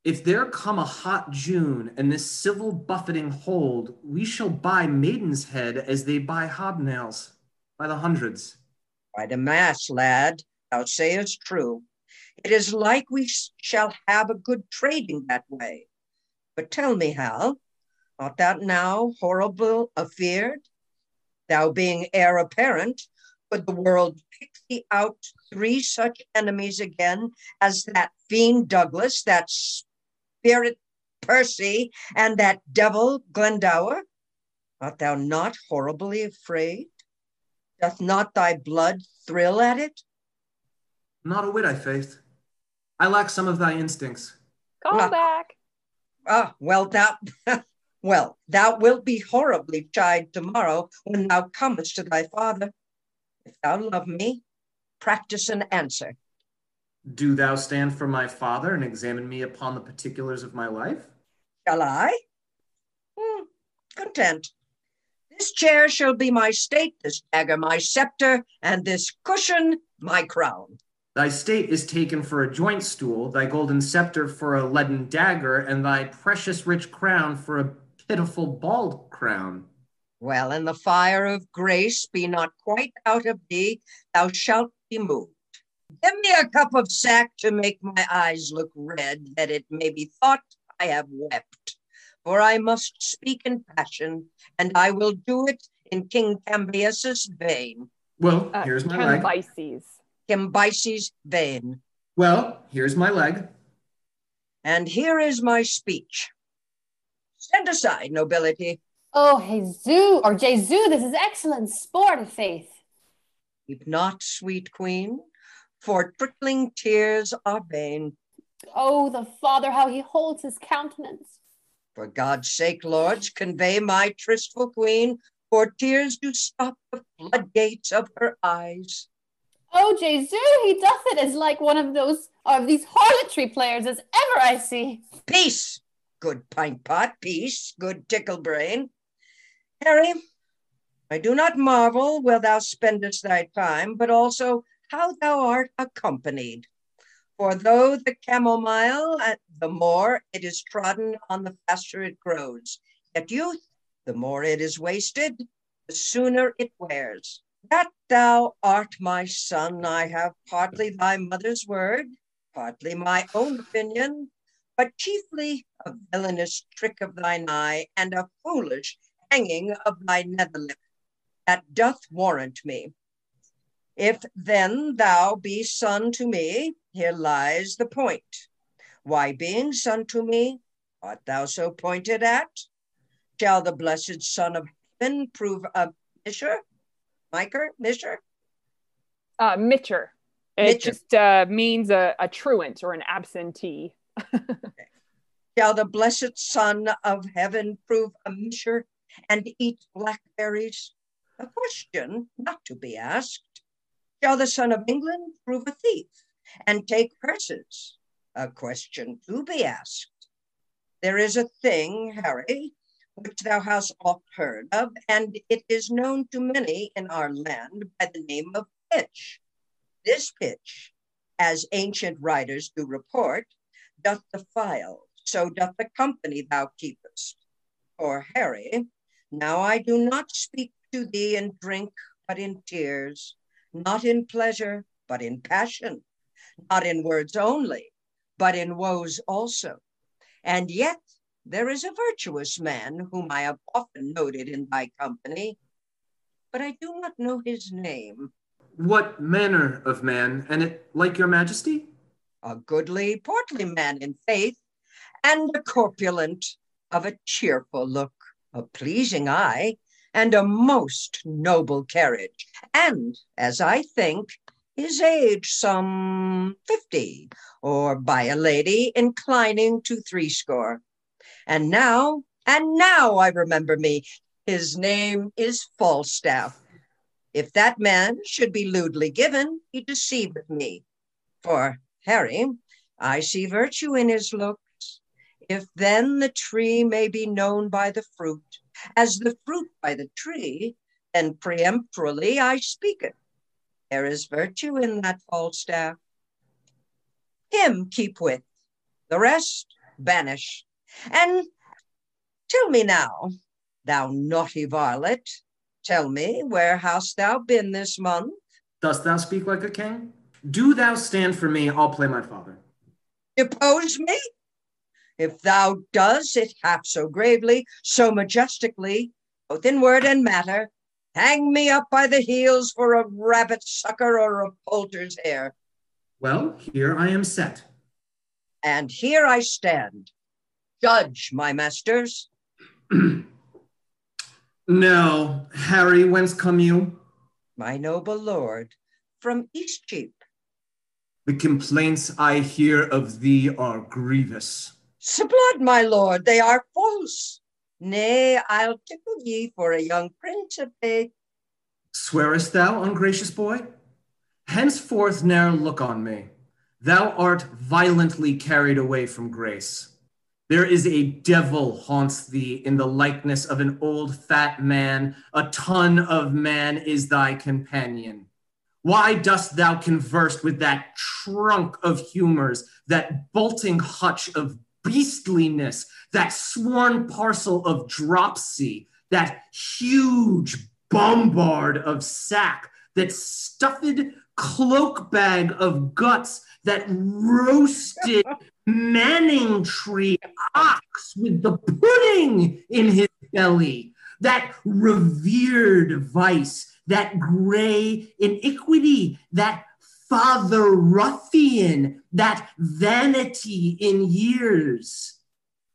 if there come a hot June and this civil buffeting hold, we shall buy maiden's head as they buy hobnails by the hundreds. By the mass, lad, thou sayest true. It is like we shall have a good trading that way. But tell me, Hal, art thou now horrible afeard? Thou being heir apparent, could the world pick thee out three such enemies again as that fiend Douglas, that spirit Percy, and that devil Glendower? Art thou not horribly afraid? Doth not thy blood thrill at it? Not a whit, I faith. I lack some of thy instincts. Call Ah. back. Ah, well, thou, well, thou wilt be horribly chid tomorrow when thou comest to thy father. If thou love me, practice an answer. Do thou stand for my father and examine me upon the particulars of my life? Shall I? Hmm, content. This chair shall be my state, this dagger my scepter, and this cushion my crown. Thy state is taken for a joint stool, thy golden scepter for a leaden dagger, and thy precious rich crown for a pitiful bald crown. Well, and the fire of grace be not quite out of thee, thou shalt be moved. Give me a cup of sack to make my eyes look red, that it may be thought I have wept. For I must speak in passion, and I will do it in King Cambyses' vein, Well, Uh, here's my leg. Cambyses. Cambyses' vein. Well, here's my leg. And here is my speech. Stand aside, nobility. Oh, Jesus, or Jesu, this is excellent sport of faith. Weep not, sweet queen, for trickling tears are vain. Oh, the Father, how he holds his countenance. For God's sake, lords, convey my tristful queen, for tears do stop the floodgates of her eyes. Oh, Jesu, he doth it as like one of those of these harlotry players as ever I see. Peace, good pint pot, peace, good tickle brain. Harry, I do not marvel where thou spendest thy time, but also how thou art accompanied. For though the chamomile, uh, the more it is trodden on, the faster it grows. Yet youth, the more it is wasted, the sooner it wears. That thou art my son, I have partly thy mother's word, partly my own opinion, but chiefly a villainous trick of thine eye and a foolish hanging of thy nether lip that doth warrant me. If then thou be son to me, here lies the point. Why, being son to me, art thou so pointed at? Shall the blessed Son of Heaven prove a misher? Miker, misher? Uh, Mitcher. It Mitcher. just uh, means a, a truant or an absentee. Shall the blessed Son of Heaven prove a misher and eat blackberries? A question not to be asked. Shall the Son of England prove a thief and take purses? A question to be asked. There is a thing, Harry, which thou hast oft heard of, and it is known to many in our land by the name of pitch. This pitch, as ancient writers do report, doth defile, so doth the company thou keepest. For Harry, now I do not speak to thee in drink, but in tears, not in pleasure, but in passion, not in words only, but in woes also. And yet there is a virtuous man whom I have often noted in thy company, but I do not know his name. What manner of man, and it like your majesty? a goodly, portly man in faith, and a corpulent, of a cheerful look, a pleasing eye, and a most noble carriage, and, as I think, his age some fifty, or by a lady inclining to threescore. And now, and now I remember me, his name is Falstaff. If that man should be lewdly given, he deceiveth me. For Harry, I see virtue in his looks. If then the tree may be known by the fruit, as the fruit by the tree, then peremptorily I speak it. There is virtue in that Falstaff. Him keep with, the rest banish. And tell me now, thou naughty varlet, tell me, where hast thou been this month? Dost thou speak like a king? Do thou stand for me, I'll play my father. Depose me? If thou does it half so gravely, so majestically, both in word and matter, hang me up by the heels for a rabbit sucker or a poulter's hare. Well, here I am set. And here I stand. Judge, my masters. no, Harry, whence come you? My noble lord, from Eastcheap. The complaints I hear of thee are grievous. S'blood, my lord, they are false. Nay, I'll tickle ye for a young principe. Swearest thou, ungracious boy? Henceforth ne'er look on me. Thou art violently carried away from grace. There is a devil haunts thee in the likeness of an old fat man. A ton of man is thy companion. Why dost thou converse with that trunk of humors, that bolting hutch of beastliness, that sworn parcel of dropsy, that huge bombard of sack, that stuffed cloak bag of guts, that roasted Manningtree ox with the pudding in his belly, that revered vice, that gray iniquity, that father ruffian, that vanity in years.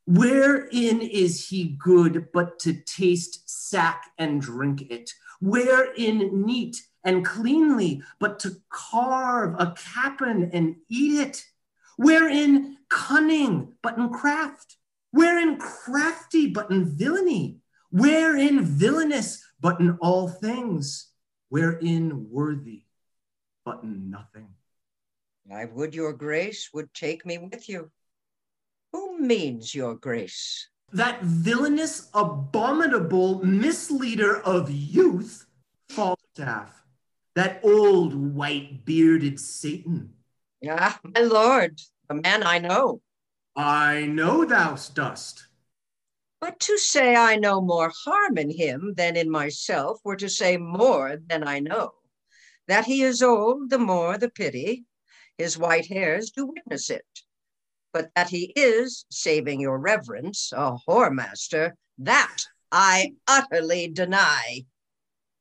Wherein is he good but to taste sack and drink it? Wherein neat and cleanly but to carve a capon and eat it? Wherein cunning but in craft? Wherein crafty but in villainy? Wherein villainous but in all things? Wherein worthy but nothing? I would your grace would take me with you. Who means your grace? That villainous, abominable misleader of youth, Falstaff, that old white bearded Satan. Ah, my lord, the man I know. I know thou dost. But to say I know more harm in him than in myself were to say more than I know. That he is old, the more the pity. His white hairs do witness it. But that he is, saving your reverence, a whoremaster, that I utterly deny.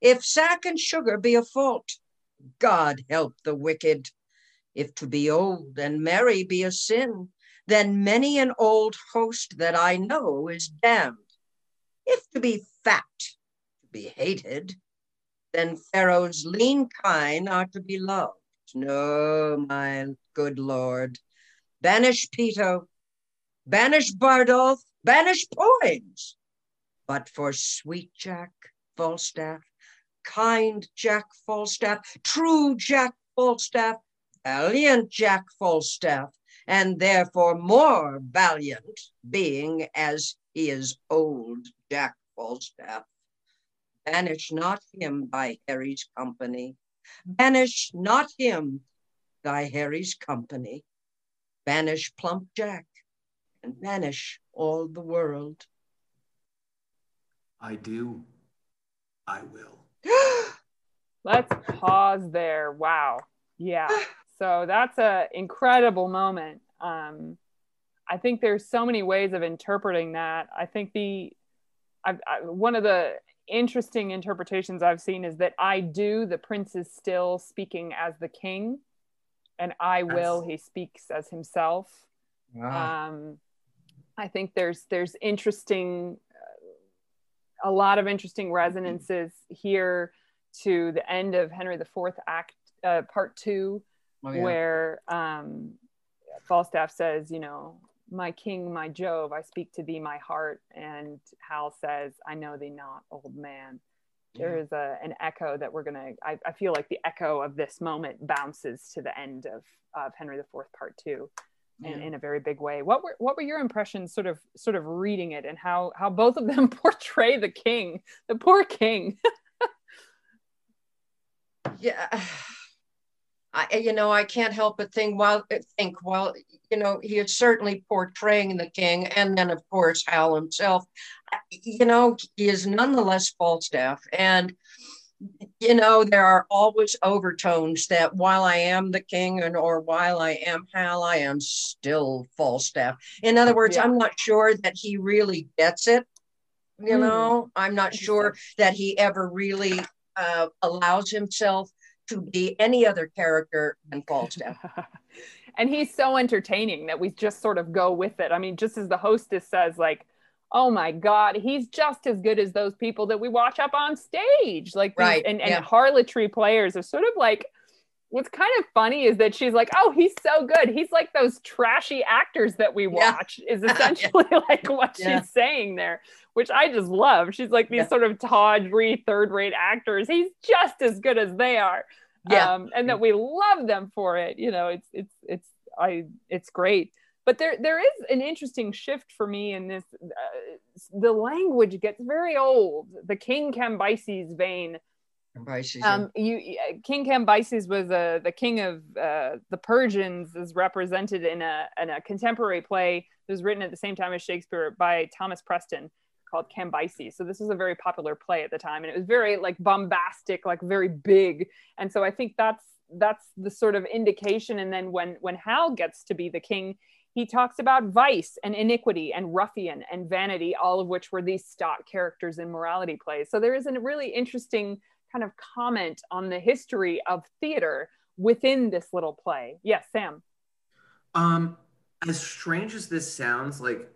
If sack and sugar be a fault, God help the wicked. If to be old and merry be a sin, then many an old host that I know is damned. If to be fat, to be hated, then Pharaoh's lean kine are to be loved. No, my good lord. Banish Peto, banish Bardolph, banish Poins. But for sweet Jack Falstaff, kind Jack Falstaff, true Jack Falstaff, valiant Jack Falstaff, and therefore more valiant, being as he is old Jack Falstaff. Banish not him by Harry's company. Banish not him thy Harry's company. Banish plump Jack and banish all the world. I do. I will. Let's pause there. Wow. Yeah. So that's an incredible moment. Um, I think there's so many ways of interpreting that. I think the I, I, one of the interesting interpretations I've seen is that I do the prince is still speaking as the king, and I will he speaks as himself. Wow. Um, I think there's there's interesting uh, a lot of interesting resonances here to the end of Henry the Fourth Act, uh, Part Two, Oh, yeah. where um, Falstaff says, you know, my king, my Jove, I speak to thee, my heart, and Hal says, I know thee not, old man. There is a, an echo that we're gonna. I, I feel like the echo of this moment bounces to the end of of Henry the Fourth Part Two, in, in a very big way. What were what were your impressions, sort of sort of reading it, and how how both of them portray the king, the poor king? yeah I, you know, I can't help but think while think while you know he is certainly portraying the king, and then of course Hal himself. You know, he is nonetheless Falstaff, and you know, there are always overtones that while I am the king and or while I am Hal, I am still Falstaff. In other words, Yeah. I'm not sure that he really gets it. You Mm. know, I'm not sure that he ever really uh, allows himself to be any other character than Falstaff. and he's so entertaining that we just sort of go with it. I mean, just as the hostess says, like, oh my God, he's just as good as those people that we watch up on stage. Like, Right, and, and yeah. harlotry players are sort of like, what's kind of funny is that she's like, oh, he's so good. He's like those trashy actors that we Yeah. watch, is essentially like what Yeah. she's saying there, which I just love. She's like these Yeah. sort of tawdry, third rate actors. He's just as good as they are Yeah. um, and that we love them for it. You know, it's it's it's I it's great. But there there is an interesting shift for me in this. Uh, the language gets very old. The King Cambyses vein. Cambyses, Um, you uh, King Cambyses was uh, the king of uh, the Persians, is represented in a in a contemporary play that was written at the same time as Shakespeare by Thomas Preston called Cambyses. So this was a very popular play at the time, and it was very like bombastic, like very big. And so I think that's that's the sort of indication. And then when when Hal gets to be the king, he talks about vice and iniquity and ruffian and vanity, all of which were these stock characters in morality plays. So there is a really interesting kind of comment on the history of theater within this little play. Yes, Sam. Um, as strange as this sounds, like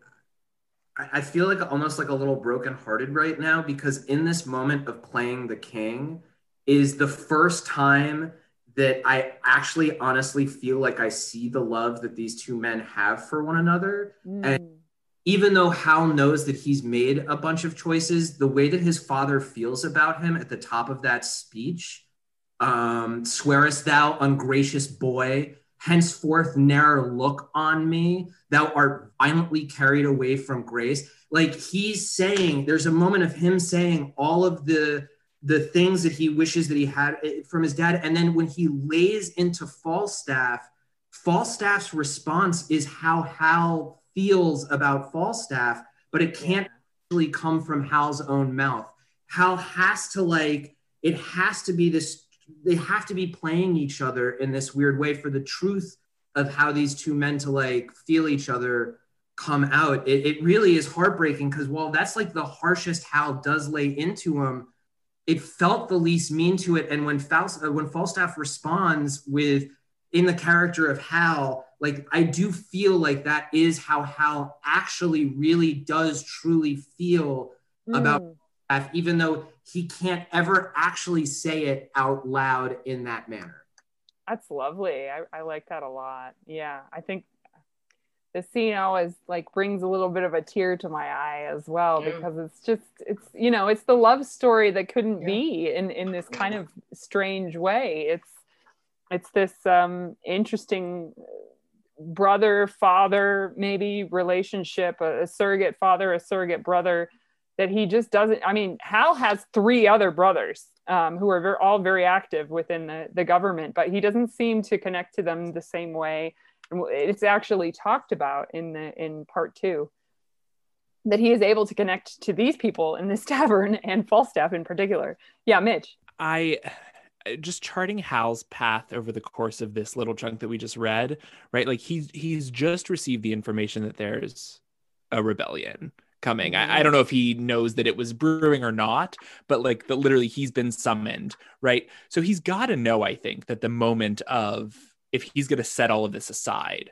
I, I feel like almost like a little brokenhearted right now because in this moment of playing the king is the first time that I actually honestly feel like I see the love that these two men have for one another. And even though Hal knows that he's made a bunch of choices, the way that his father feels about him at the top of that speech, um, swearest thou, ungracious boy, henceforth ne'er look on me, thou art violently carried away from grace. Like he's saying, there's a moment of him saying all of the the things that he wishes that he had eh, from his dad, and then when he lays into Falstaff, Falstaff's response is how Hal feels about Falstaff, but it can't actually come from Hal's own mouth. Hal has to like it has to be this they have to be playing each other in this weird way for the truth of how these two men to like feel each other come out. It, it really is heartbreaking because while that's like the harshest Hal does lay into him, it felt the least mean to it. And when Faust, uh, when Falstaff responds with in the character of Hal, like I do feel like that is how Hal actually really does truly feel about Mm. Even though he can't ever actually say it out loud in that manner. That's lovely. I, I like that a lot. Yeah, I think the scene always like brings a little bit of a tear to my eye as well Yeah. because it's just it's you know it's the love story that couldn't Yeah. be in in this kind of strange way. It's it's this um interesting brother father maybe relationship a, a surrogate father a surrogate brother that he just doesn't i mean hal has three other brothers um, who are ver- all very active within the, the government but he doesn't seem to connect to them the same way. It's actually talked about in the in part two that he is able to connect to these people in this tavern and falstaff in particular. Yeah mitch. I just charting Hal's path over the course of this little chunk that we just read, right? Like he's he's just received the information that there's a rebellion coming. I, I don't know if he knows that it was brewing or not, but like that literally he's been summoned, right? So he's got to know, I think, that the moment of if he's going to set all of this aside,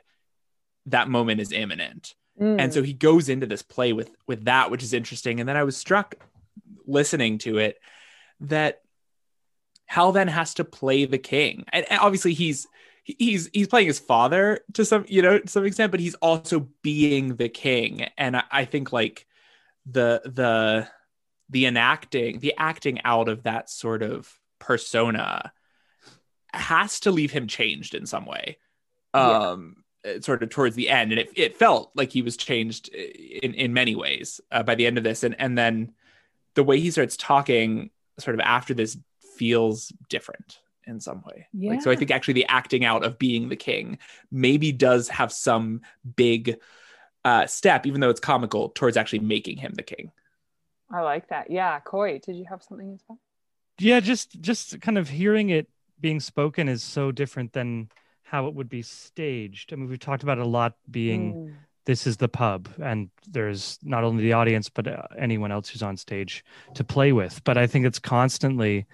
that moment is imminent. Mm. And so he goes into this play with with that, which is interesting. And then I was struck listening to it that Hal then has to play the king, and, and obviously he's he's he's playing his father to some you know to some extent, but he's also being the king. And I, I think like the the the enacting the acting out of that sort of persona has to leave him changed in some way. Um, uh, sort of towards the end, and it it felt like he was changed uh, in in many ways uh, by the end of this, and and then the way he starts talking sort of after this feels different in some way. Like so I think actually the acting out of being the king maybe does have some big uh step even though it's comical towards actually making him the king. i like that yeah coy did you have something as well yeah, just just kind of hearing it being spoken is so different than how it would be staged. I mean, we've talked about a lot being Mm. this is the pub and there's not only the audience but uh, anyone else who's on stage to play with but i think it's constantly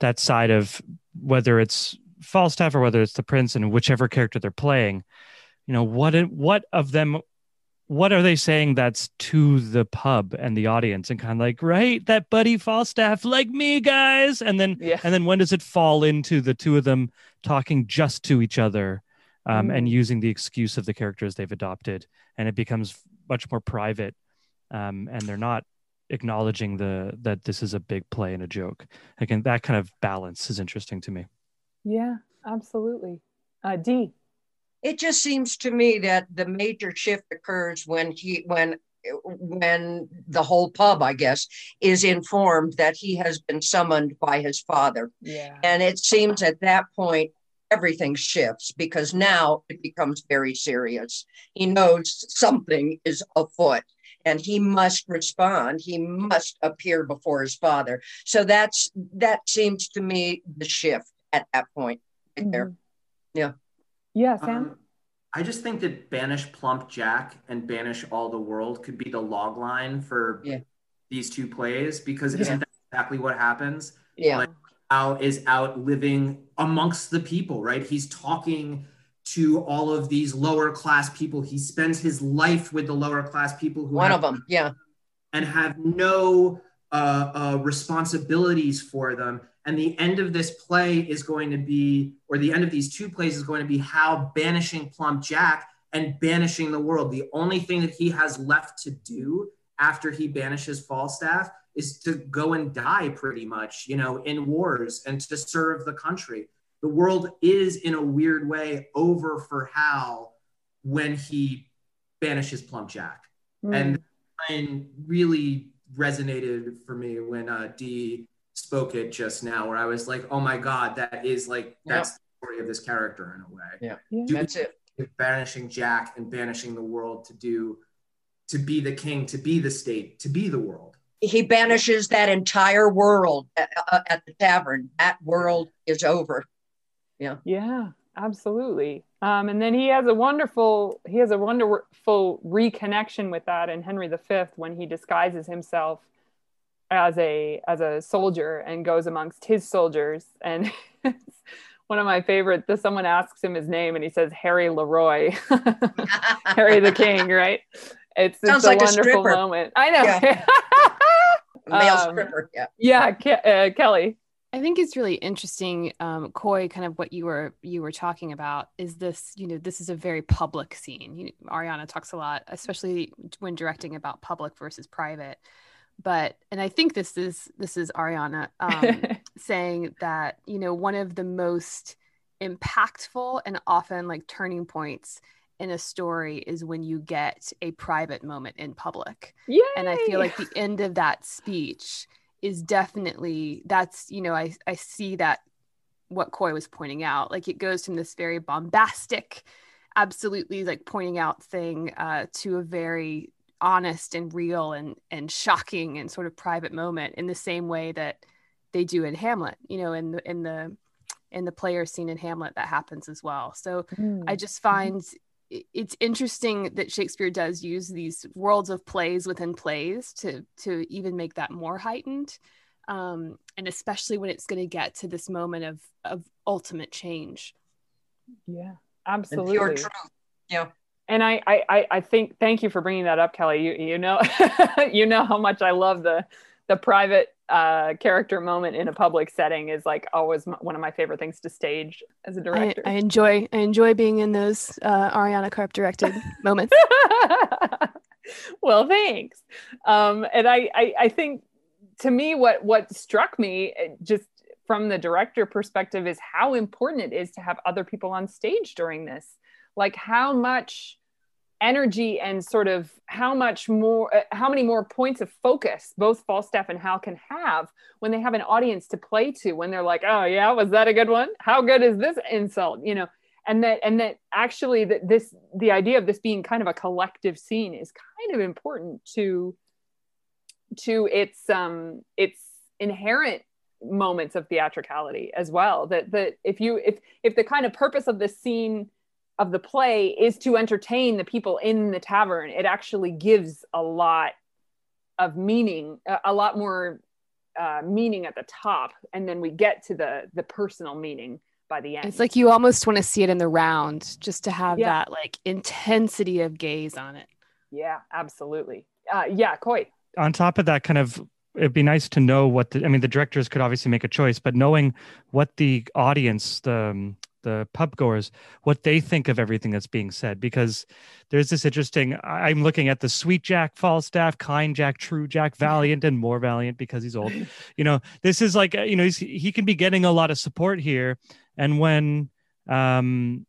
that side of whether it's falstaff or whether it's the prince and whichever character they're playing you know what what of them what are they saying that's to the pub and the audience and kind of like right that buddy falstaff like me guys and then Yeah. and then when does it fall into the two of them talking just to each other um, and Mm. using the excuse of the characters they've adopted and it becomes much more private um, and they're not acknowledging the that this is a big play and a joke again that kind of balance is interesting to me Yeah, absolutely. Uh, D. It just seems to me that the major shift occurs when he when when the whole pub, I guess, is informed that he has been summoned by his father. Yeah. And it seems at that point everything shifts because now it becomes very serious. He knows something is afoot and he must respond. He must appear before his father. So that's that seems to me the shift at that point right there. Yeah. Yeah, Sam. Um, I just think that banish plump Jack and banish all the world could be the log line for Yeah. these two plays because Yeah. isn't that exactly what happens? Yeah. Like, Al is out living amongst the people, right? He's talking to all of these lower class people. He spends his life with the lower class people who One have of them. Yeah. and have no uh, uh, responsibilities for them. And the end of this play is going to be, or the end of these two plays is going to be Hal banishing Plump Jack and banishing the world. The only thing that he has left to do after he banishes Falstaff is to go and die pretty much, you know, in wars and to serve the country. The world is in a weird way over for Hal when he banishes Plump Jack. Mm. And line really resonated for me when uh, Dee spoke it just now, where I was like, "Oh my God, that is like that's the story of this character in a way." Yeah, Yeah. Do- that's it. Banishing Jack and banishing the world to do, to be the king, to be the state, to be the world. He banishes that entire world at, uh, at the tavern. That world is over. Yeah, yeah absolutely. Um, and then he has a wonderful he has a wonderful reconnection with that in Henry V when he disguises himself as a as a soldier and goes amongst his soldiers and it's one of my favorite that someone asks him his name and he says Harry Leroy Harry the King right it's, it's Sounds a like a wonderful stripper. moment I know Yeah. Male Um, stripper. Yeah. yeah Ke- uh, Kelly I think it's really interesting, um, Coy. Kind of what you were you were talking about is this. You know, this is a very public scene. You, Ariana talks a lot, especially when directing about public versus private. But and I think this is this is Ariana um, saying that you know one of the most impactful and often like turning points in a story is when you get a private moment in public Yay! and i feel like the end of that speech is definitely that's you know i i see that what coy was pointing out. Like it goes from this very bombastic absolutely like pointing out thing uh, to a very honest and real and and shocking and sort of private moment in the same way that they do in hamlet you know in the in the in the player scene in hamlet that happens as well. So Mm. I just find i- it's interesting that Shakespeare does use these worlds of plays within plays to to even make that more heightened, um, and especially when it's going to get to this moment of of ultimate change. yeah And absolutely pure truth. Yeah. and I, I I I think thank you for bringing that up, Kelly. You you know you know how much I love the the private uh, character moment in a public setting is like always m- one of my favorite things to stage as a director. I enjoy I enjoy being in those uh, Ariana Karp directed moments. well, thanks. Um, and I, I I think to me what what struck me uh, just from the director perspective is how important it is to have other people on stage during this. Like how much energy and sort of how much more uh, how many more points of focus both falstaff and hal can have when they have an audience to play to when they're like oh yeah was that a good one? How good is this insult? You know and that and that actually that this the idea of this being kind of a collective scene is kind of important to to its um its inherent moments of theatricality as well that that if you if if the kind of purpose of this scene of the play is to entertain the people in the tavern it actually gives a lot of meaning a, a lot more uh, meaning at the top and then we get to the the personal meaning by the end It's like you almost want to see it in the round just to have Yeah. that like intensity of gaze on it. yeah absolutely uh, yeah Coy. on top of that kind of it'd be nice to know what the i mean the directors could obviously make a choice but knowing what the audience the um, the pub goers what they think of everything that's being said because there's this interesting i'm looking at the sweet jack falstaff kind jack true jack valiant and more valiant because he's old. You know this is like uh, you know he's, he can be getting a lot of support here. And when um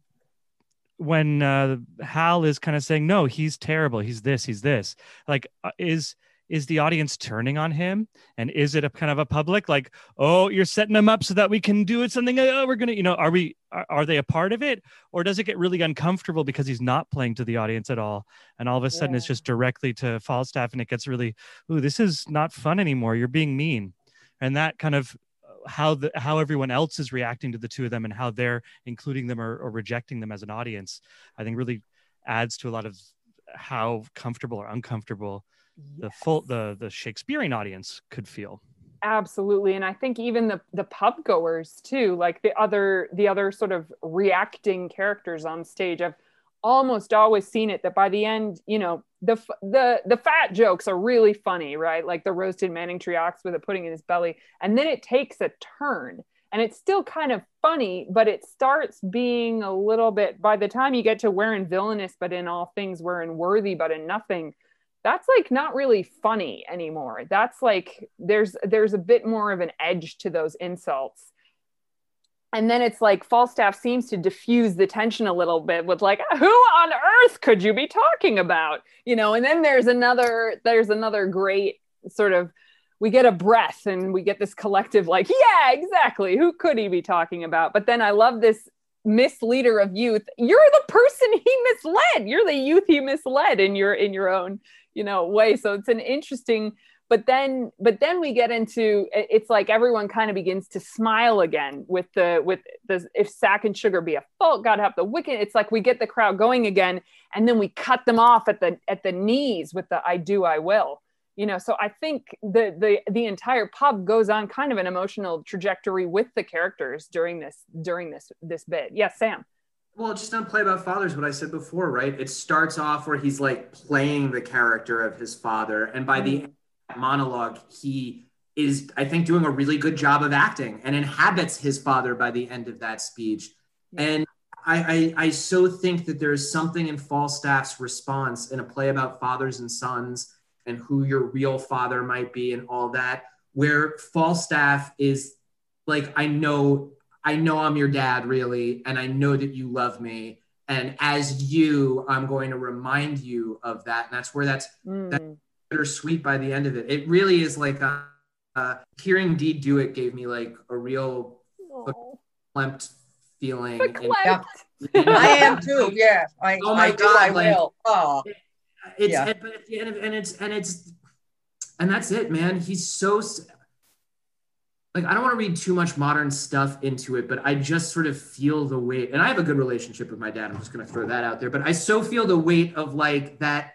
when uh hal is kind of saying no he's terrible. He's this he's this. Like uh, is is the audience turning on him? And is it a kind of a public like oh you're setting them up so that we can do it something? Oh we're gonna you know are we are, are they a part of it? Or does it get really uncomfortable because he's not playing to the audience at all? And all of a sudden it's just directly to falstaff and it gets really ooh this is not fun anymore. You're being mean. And that kind of uh, how the how everyone else is reacting to the two of them and how they're including them or, or rejecting them as an audience i think really adds to a lot of how comfortable or uncomfortable the full the the shakespearean audience could feel. Absolutely and i think even the the pub goers too like the other the other sort of reacting characters on stage i've almost always seen it that by the end you know the the the fat jokes are really funny right? Like the roasted Manningtree ox with a pudding in his belly and then it takes a turn and it's still kind of funny but it starts being a little bit by the time you get to wherein villainous but in all things wherein worthy but in nothing that's like not really funny anymore. That's like there's there's a bit more of an edge to those insults. And then it's like falstaff seems to diffuse the tension a little bit with like who on earth could you be talking about? You know and then there's another there's another great sort of we get a breath and we get this collective like yeah exactly who could he be talking about? But then i love this misleader of youth. You're the person he misled. You're the youth he misled in your in your own you know way. So it's an interesting but then but then we get into it's like everyone kind of begins to smile again with the with the if sack and sugar be a fault god help the wicked. It's like we get the crowd going again and then we cut them off at the at the knees with the i do i will. You know so i think the the the entire pub goes on kind of an emotional trajectory with the characters during this during this this bit. Yes sam Well, just on Play About Fathers, what I said before, right? It starts off where he's like playing the character of his father. And by the mm-hmm. end of that monologue, he is, I think, doing a really good job of acting and inhabits his father by the end of that speech. And I, I, I so think that there is something in Falstaff's response in a play about fathers and sons and who your real father might be and all that, where Falstaff is like, I know, I know I'm your dad, really, and I know that you love me. And as you, I'm going to remind you of that. And that's where that's that Mm. bittersweet by the end of it. It really is like uh, uh, hearing Dee do it gave me like a real clamped feeling. And Yeah. I am too. Yeah, I, Oh my I do. God, I like- will. Oh, it's Yeah. and, but at the end of, and it's and it's and that's it, man. He's so s- like I don't want to read too much modern stuff into it, but I just sort of feel the weight. And I have a good relationship with my dad. I'm just gonna throw that out there. But I so feel the weight of like that.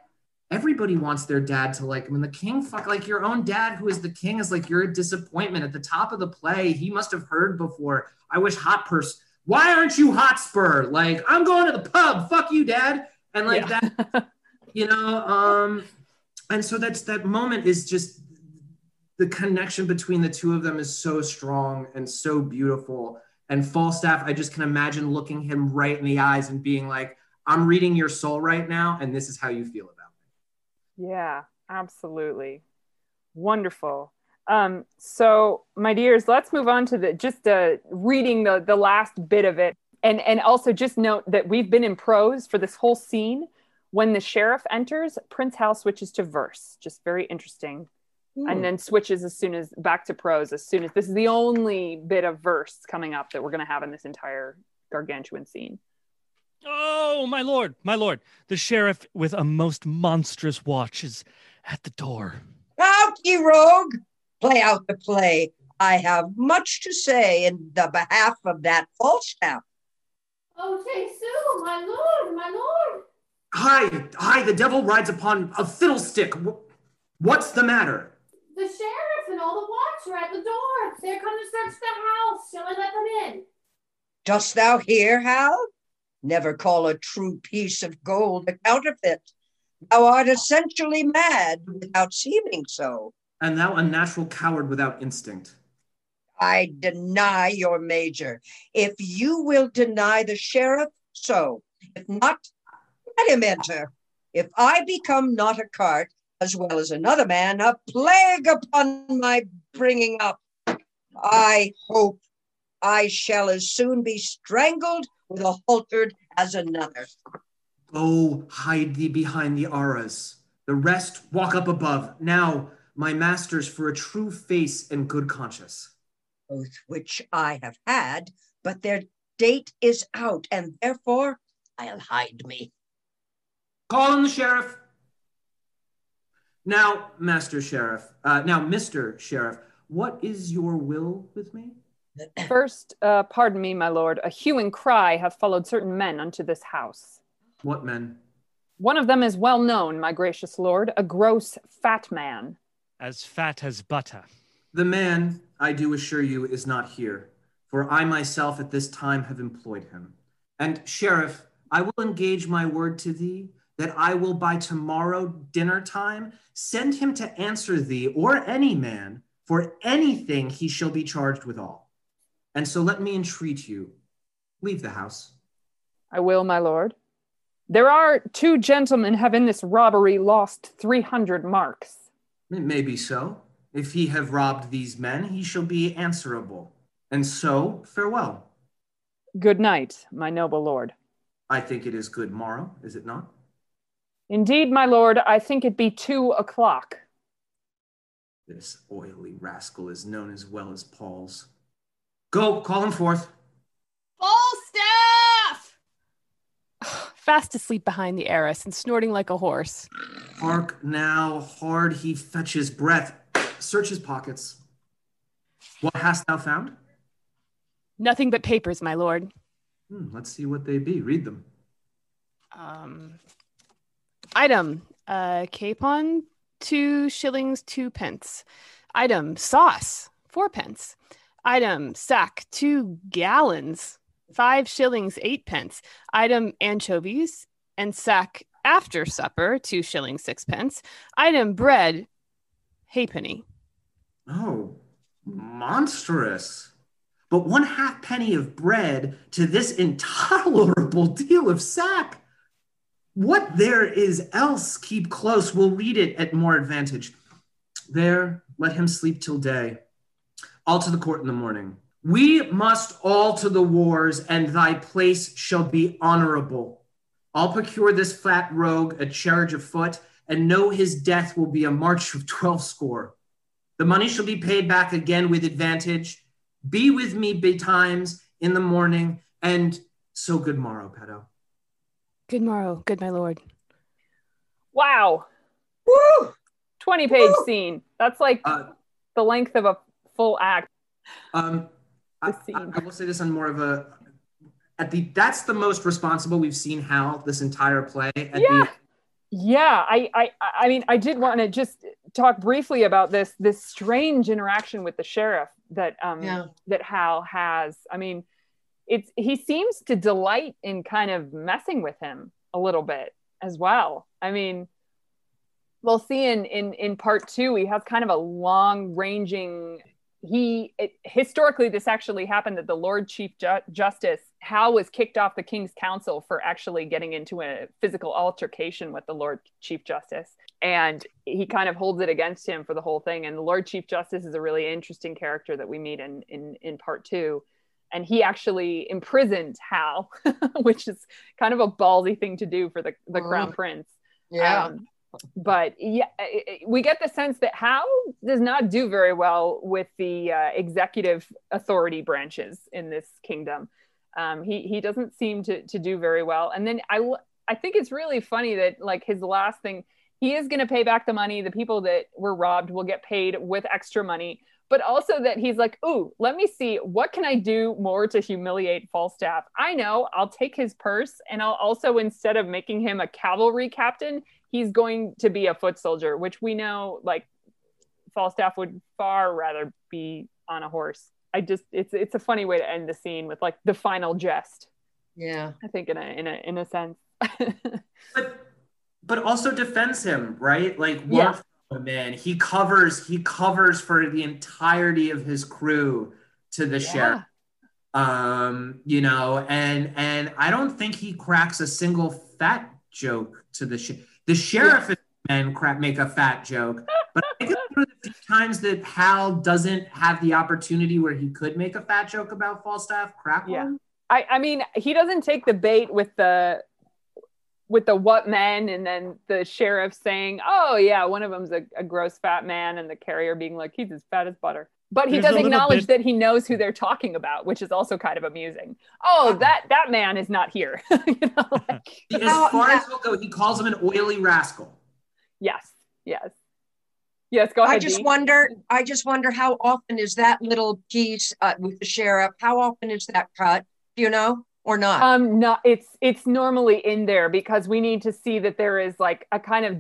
Everybody wants their dad to like. I mean, the king, fuck, like your own dad, who is the king, is like you're a disappointment at the top of the play. He must have heard before. I wish Hotspur. Why aren't you Hotspur? Like I'm going to the pub. Fuck you, dad. And like Yeah. that you know um and so that's that moment is just the connection between the two of them is so strong and so beautiful and falstaff i just can imagine looking him right in the eyes and being like i'm reading your soul right now and this is how you feel about me Yeah, absolutely. Wonderful. Um, so my dears, let's move on to the just uh, reading the the last bit of it. And and also just note that we've been in prose for this whole scene. When the sheriff enters, Prince Hal switches to verse. Just very interesting. And then switches as soon as back to prose as soon as this is the only bit of verse coming up that we're gonna have in this entire gargantuan scene. oh my lord my lord the sheriff with a most monstrous watch is at the door out, ye rogue! Play out the play. I have much to say in the behalf of that Falstaff. Oh, Jesu, my lord, my lord. Hi, hi, the devil rides upon a fiddlestick. What's the matter? The sheriff and all the watch are at the door. They're come to search the house. Shall I let them in? Dost thou hear, Hal? Never call a true piece of gold a counterfeit. Thou art essentially mad without seeming so. And thou a natural coward without instinct. I deny your major. If you will deny the sheriff, so. If not, let him enter. If I become not a cart, as well as another man, a plague upon my bringing up. I hope I shall as soon be strangled with a halterd as another. Go hide thee behind the arras. The rest walk up above. Now, my masters, for a true face and good conscience. Both which I have had, but their date is out, and therefore I'll hide me. Call in the sheriff. Now, Master Sheriff, uh, now, Mr. Sheriff, what is your will with me? First, uh, pardon me, my lord, a hue and cry have followed certain men unto this house. What men? One of them is well known, my gracious lord, a gross fat man. As fat as butter. The man, I do assure you, is not here, for I myself at this time have employed him. And, Sheriff, I will engage my word to thee that I will by tomorrow dinner time send him to answer thee or any man for anything he shall be charged withal. And so let me entreat you, leave the house. I will, my lord. There are two gentlemen have in this robbery lost 300 marks. It may be so. If he have robbed these men, he shall be answerable. And so, farewell. Good night, my noble lord. I think it is good morrow, is it not? Indeed, my lord, I think it be two o'clock. This oily rascal is known as well as Paul's. Go, call him forth. Falstaff! Fast asleep behind the arras and snorting like a horse. Hark now, hard he fetches breath. Search his pockets. What hast thou found? Nothing but papers, my lord. Hmm, let's see what they be. Read them. Um, item uh, capon, two shillings, two pence. Item sauce, four pence. Item sack, two gallons, five shillings, eight pence. Item anchovies and sack after supper, two shillings, six pence. Item bread, halfpenny. Oh, monstrous. But one half penny of bread to this intolerable deal of sack. What there is else, keep close. We'll read it at more advantage. There, let him sleep till day. All to the court in the morning. We must all to the wars, and thy place shall be honorable. I'll procure this fat rogue a charge afoot, and know his death will be a march of twelve score. The money shall be paid back again with advantage. Be with me betimes in the morning, and so good morrow, Peto. Good morrow, good my lord. Wow. Woo! 20 page Woo! scene. That's like Uh, the length of a full act. Um, I, scene. I- I will say this on more of a at the that's the most responsible we've seen Hal this entire play. At Yeah. the, Yeah, I, I, I mean, I did want to just talk briefly about this, this strange interaction with the sheriff that, um, Yeah. that Hal has. I mean, it's he seems to delight in kind of messing with him a little bit as well. I mean, we'll see in in in part two, he has kind of a long ranging. He it, historically, this actually happened that the Lord Chief Ju- Justice Hal was kicked off the King's Council for actually getting into a physical altercation with the Lord Chief Justice, and he kind of holds it against him for the whole thing. And the Lord Chief Justice is a really interesting character that we meet in in in part two and he actually imprisoned Hal, which is kind of a ballsy thing to do for the, the crown Mhm. prince. Yeah. Um, but yeah, we get the sense that Hal does not do very well with the uh, executive authority branches in this kingdom. Um, he he doesn't seem to to do very well. And then I I think it's really funny that like his last thing, he is going to pay back the money. The people that were robbed will get paid with extra money. But also that he's like, ooh, let me see what can I do more to humiliate Falstaff. I know I'll take his purse and I'll also instead of making him a cavalry captain, he's going to be a foot soldier, which we know like Falstaff would far rather be on a horse. I just it's it's a funny way to end the scene with like the final jest. Yeah. I think in a in a in a sense. but but also defends him, right? Like Yeah. War man, he covers he covers for the entirety of his crew to the sheriff. Um, you know, and and I don't think he cracks a single fat joke to the sh- the sheriff and men crack make a fat joke, but I think it's one of the few times that Hal doesn't have the opportunity where he could make a fat joke about Falstaff. Crack Yeah. one. I, I mean, he doesn't take the bait with the with the what men and then the sheriff saying, "Oh yeah, one of them's a, a gross fat man," and the carrier being like, "He's as fat as butter." But he There's does acknowledge bit- that he knows who they're talking about, which is also kind of amusing. Oh, that that man is not here. you know, like, As far as he'll go, he calls him an oily rascal. yes, yes, yes. Go ahead. I just Dee. wonder. I just wonder how often is that little piece uh, with the sheriff? How often is that cut? Do you know or not? um not it's it's normally in there because we need to see that there is like a kind of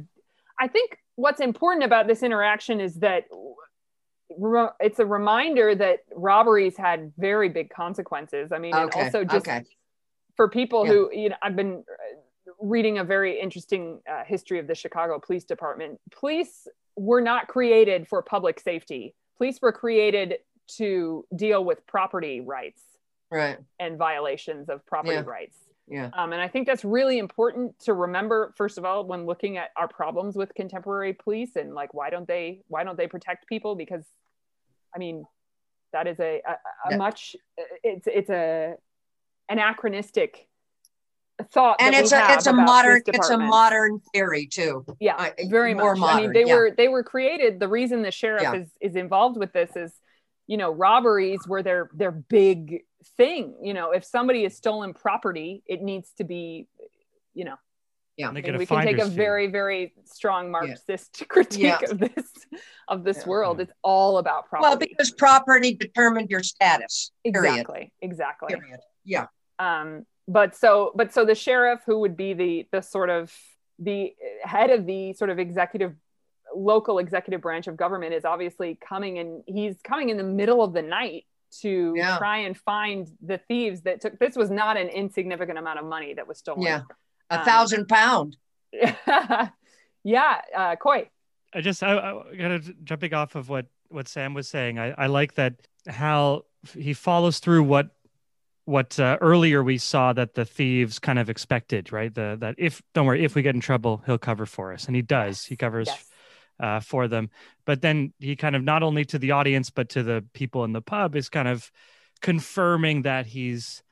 i think what's important about this interaction is that it's a reminder that robberies had very big consequences i mean and also just okay. for people Yeah. who you know i've been uh, reading a very interesting uh, history of the chicago police department police were not created for public safety police were created to deal with property rights Right. and violations of property Yeah. rights. Yeah. Um, and I think that's really important to remember, first of all, when looking at our problems with contemporary police and like why don't they why don't they protect people? Because I mean, that is a, a, a Yeah. much it's it's a anachronistic thought. And it's a it's a modern it's a modern theory too. yeah uh, very more much i mean modern, they yeah. were they were created the reason the sheriff Yeah. is is involved with this is you know robberies where they're they're big thing you know if somebody has stolen property it needs to be you know Yeah. And they I get mean, a we can take a fee. very very strong marxist critique Yeah. of this of this Yeah. world it's all about property Well, because property determined your status. Period. exactly exactly Period. Yeah. um but so but so the sheriff who would be the the sort of the head of the sort of executive local executive branch of government is obviously coming and he's coming in the middle of the night to Yeah. try and find the thieves that took this was not an insignificant amount of money that was stolen Yeah. A Um, thousand pound. yeah uh Coy I just I, I gotta jumping off of what what Sam was saying. I, I like that Hal he follows through what what uh, earlier we saw that the thieves kind of expected, right? The that if don't worry, if we get in trouble, he'll cover for us, and he does. He covers yes uh, for them. But then he kind of not only to the audience but to the people in the pub is kind of confirming that he's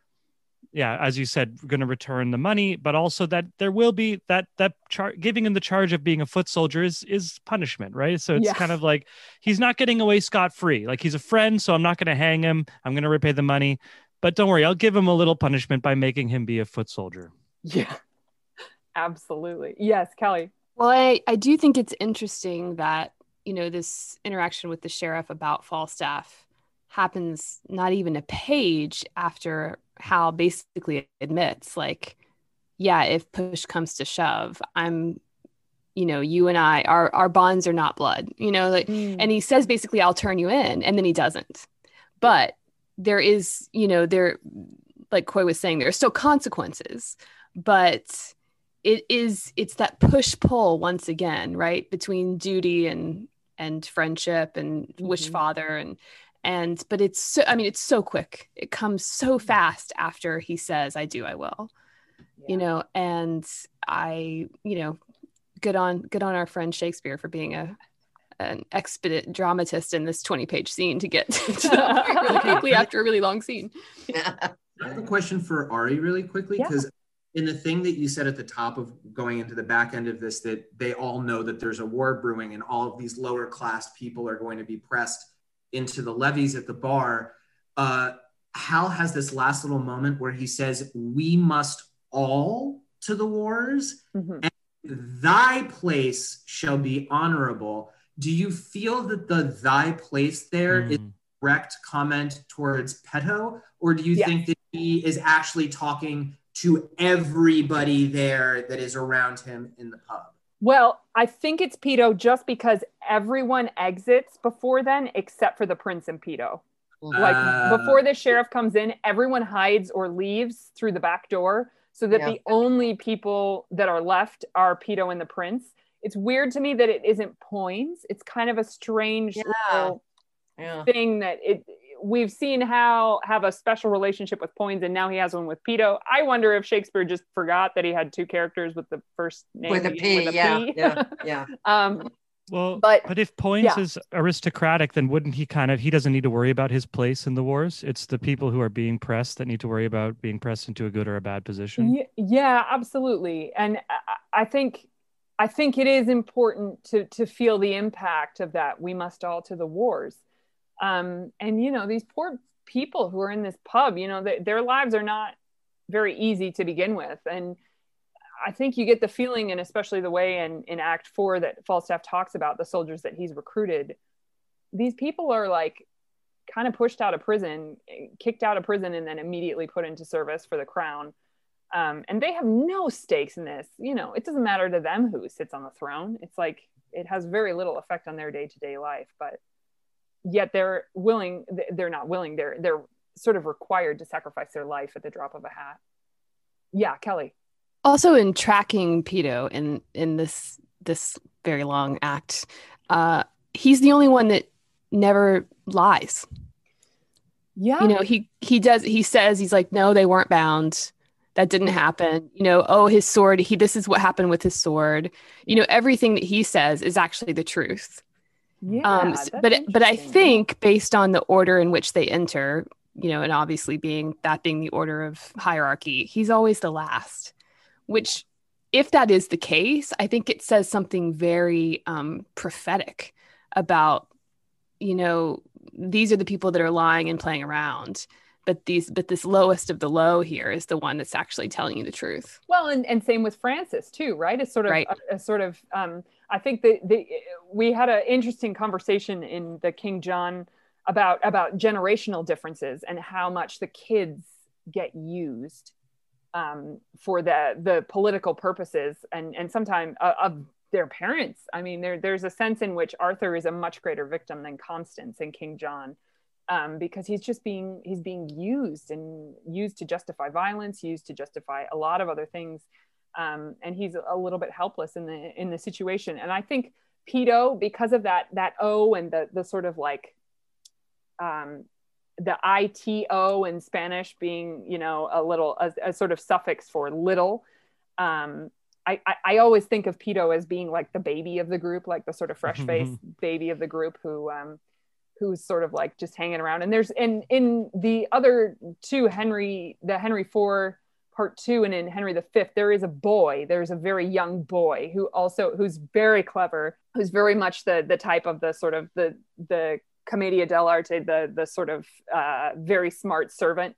yeah as you said going to return the money but also that there will be that that char- giving him the charge of being a foot soldier is is punishment right? So it's Yeah. kind of like he's not getting away scot free like he's a friend so i'm not going to hang him. I'm going to repay the money. But don't worry i'll give him a little punishment by making him be a foot soldier. Yeah. Absolutely. Yes kelly Well, I, I do think it's interesting that, you know, this interaction with the sheriff about Falstaff happens not even a page after Hal basically admits, like, yeah, if push comes to shove, I'm, you know, you and I, our, our bonds are not blood, you know, like, mm. and he says basically, I'll turn you in, and then he doesn't. But there is, you know, there, like Coy was saying, there are still consequences, but it is it's that push pull once again right between duty and and friendship and wish Mhm. father and and but it's so i mean it's so quick it comes so fast after he says i do i will you know and i you know good on good on our friend shakespeare for being a an expedite dramatist in this 20 page scene to get to the point really quickly after a really long scene yeah. I have a question for Ari really quickly Yeah. because in the thing that you said at the top of going into the back end of this, that they all know that there's a war brewing and all of these lower class people are going to be pressed into the levies at the bar. Uh, Hal has this last little moment where he says, "We must all to the wars." Mhm. thy place shall be honorable. Do you feel that the thy place there is Mm. direct comment towards Peto, or do you Yes. think that he is actually talking to everybody there that is around him in the pub? Well, I think it's Peto just because everyone exits before then except for the prince and Peto. Like Uh, before the sheriff comes in, everyone hides or leaves through the back door so that Yeah. the only people that are left are Peto and the prince. It's weird to me that it isn't Poins. It's kind of a strange Yeah. little Yeah. thing that it we've seen Hal have a special relationship with Poins and now he has one with Peto. I wonder if Shakespeare just forgot that he had two characters with the first name With a beginning P, yeah, P. yeah, yeah. um Well, But- but, if Poins yeah. is aristocratic, then wouldn't he kind of he doesn't need to worry about his place in the wars? It's the people who are being pressed that need to worry about being pressed into a good or a bad position. Yeah, yeah, absolutely. And I- I think I think it is important to to feel the impact of that. We must all to the wars. Um, and you know, these poor people who are in this pub, you know, their lives are not very easy to begin with. And I think you get the feeling, and especially the way in, in Act Four that Falstaff talks about the soldiers that he's recruited, these people are like kind of pushed out of prison, kicked out of prison, and then immediately put into service for the crown. Um, and they have no stakes in this. You know, it doesn't matter to them who sits on the throne. It's like it has very little effect on their day to day life. But yet they're willing. They're not willing. They're they're sort of required to sacrifice their life at the drop of a hat. Yeah, Kelly. also in tracking Peto in in this this very long act, uh, he's the only one that never lies. Yeah. You know, he he does he says he's like, no, they weren't bound. That didn't happen. You know, oh, his sword, he this is what happened with his sword. You know, everything that he says is actually the truth. Yeah. um that's but but i think based on the order in which they enter you know and obviously being that being the order of hierarchy he's always the last which if that is the case i think it says something very um prophetic about you know these are the people that are lying and playing around but these but this lowest of the low here is the one that's actually telling you the truth Well, and, and same with Francis too, right? It's sort of Right. a, a sort of. Um, I think that the, we had an interesting conversation in the King John about about generational differences and how much the kids get used um, for the the political purposes and and sometimes uh, of their parents. I mean, there there's a sense in which Arthur is a much greater victim than Constance in King John um, because he's just being he's being used and used to justify violence, used to justify a lot of other things, um, and he's a little bit helpless in the in the situation. And I think Peto, because of that that O and the the sort of like um, the ito in Spanish being you know a little a, a sort of suffix for little. Um, I, I, I always think of Peto as being like the baby of the group, like the sort of fresh face baby of the group who um, who's sort of like just hanging around. And there's in in the other two Henry, the Henry Four part two, and in Henry the Fifth, there is a boy. There's a very young boy who also who's very clever, who's very much the the type of the sort of the the commedia dell'arte, the the sort of uh, very smart servant.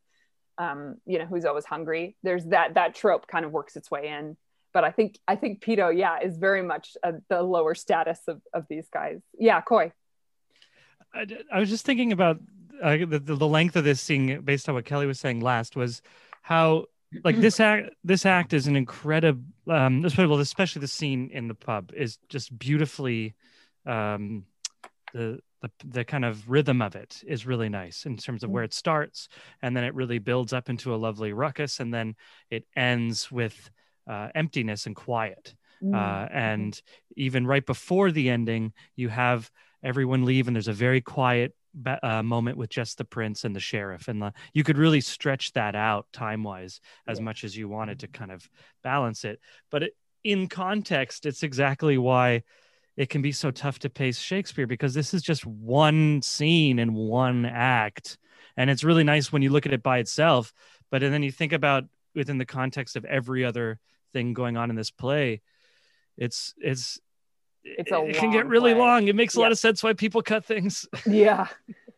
Um, you know, who's always hungry. There's that that trope kind of works its way in. But I think I think Peto, yeah, is very much uh, the lower status of, of these guys. Yeah, Coy. I, I was just thinking about uh, the, the length of this scene based on what Kelly was saying last was how like this act this act is an incredible um especially, especially the scene in the pub is just beautifully um the the, the kind of rhythm of it is really nice in terms of where it starts and then it really builds up into a lovely ruckus and then it ends with uh, emptiness and quiet. Uh, and even right before the ending you have everyone leave and there's a very quiet uh, moment with just the prince and the sheriff. And the, you could really stretch that out time wise as much as you wanted to kind of balance it. But it, in context it's exactly why it can be so tough to pace shakespeare because this is just one scene in one act. And it's really nice when you look at it by itself but and then you think about within the context of every other thing going on in this play it's it's It's a it can get really play. long it makes a Yeah. lot of sense why people cut things yeah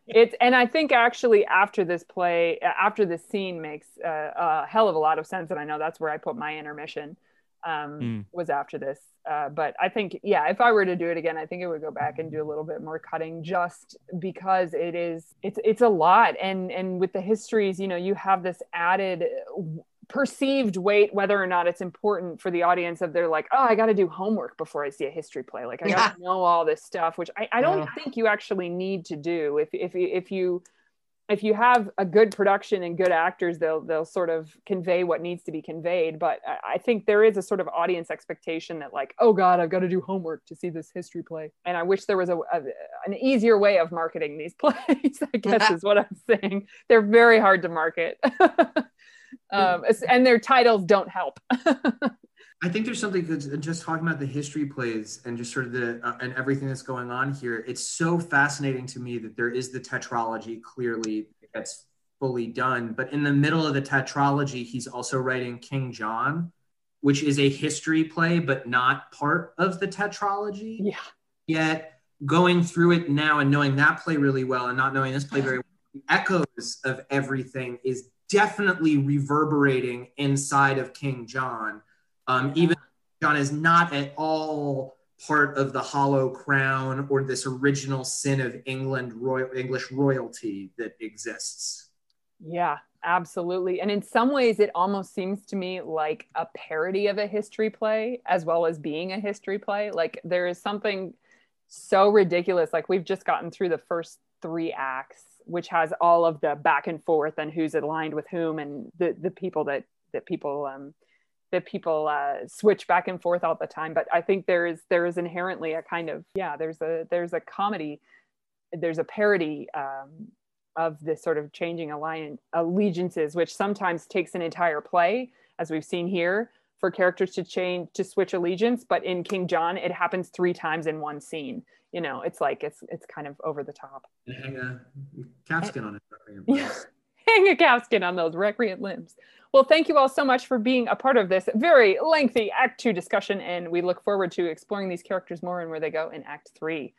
it's and i think actually after this play after this scene makes uh, a hell of a lot of sense and i know that's where i put my intermission um, Mm. was after this. Uh, but I think, yeah, if I were to do it again, I think it would go back and do a little bit more cutting, just because it is it's it's a lot, and and with the histories, you know, you have this added uh, perceived weight, whether or not it's important for the audience. Of they're like, oh, I got to do homework before I see a history play, like I got to know all this stuff, which I, I don't Yeah. think you actually need to do if if you- if you if you have a good production and good actors, they'll they'll sort of convey what needs to be conveyed. But I, I think there is a sort of audience expectation that like, oh God, I've got to do homework to see this history play. And I wish there was a, a an easier way of marketing these plays. I guess is what I'm saying. They're very hard to market, um, and their titles don't help. I think there's something good just talking about the history plays and just sort of the uh, and everything that's going on here. It's so fascinating to me that there is the tetralogy clearly that's fully done, but in the middle of the tetralogy, he's also writing King John, which is a history play but not part of the tetralogy. Yeah. Yet going through it now and knowing that play really well and not knowing this play very well, the echoes of everything is definitely reverberating inside of King John. Um, even John is not at all part of the Hollow Crown or this original sin of England royal English royalty that exists. Yeah, absolutely. And in some ways, it almost seems to me like a parody of a history play as well as being a history play. Like there is something so ridiculous. Like we've just gotten through the first three acts, which has all of the back and forth and who's aligned with whom and the, the people that, that people, um, that people uh, switch back and forth all the time. But I think there is, there is inherently a kind of, yeah, there's a, there's a comedy, there's a parody, um, of this sort of changing alliance allegiances, which sometimes takes an entire play, as we've seen here, for characters to change to switch allegiance. But in King John, it happens three times in one scene. You know, it's like it's it's kind of over the top. And hang a calfskin on it. Yeah. Hang a calfskin on those recreant limbs. Well, thank you all so much for being a part of this very lengthy Act Two discussion, and we look forward to exploring these characters more and where they go in Act Three.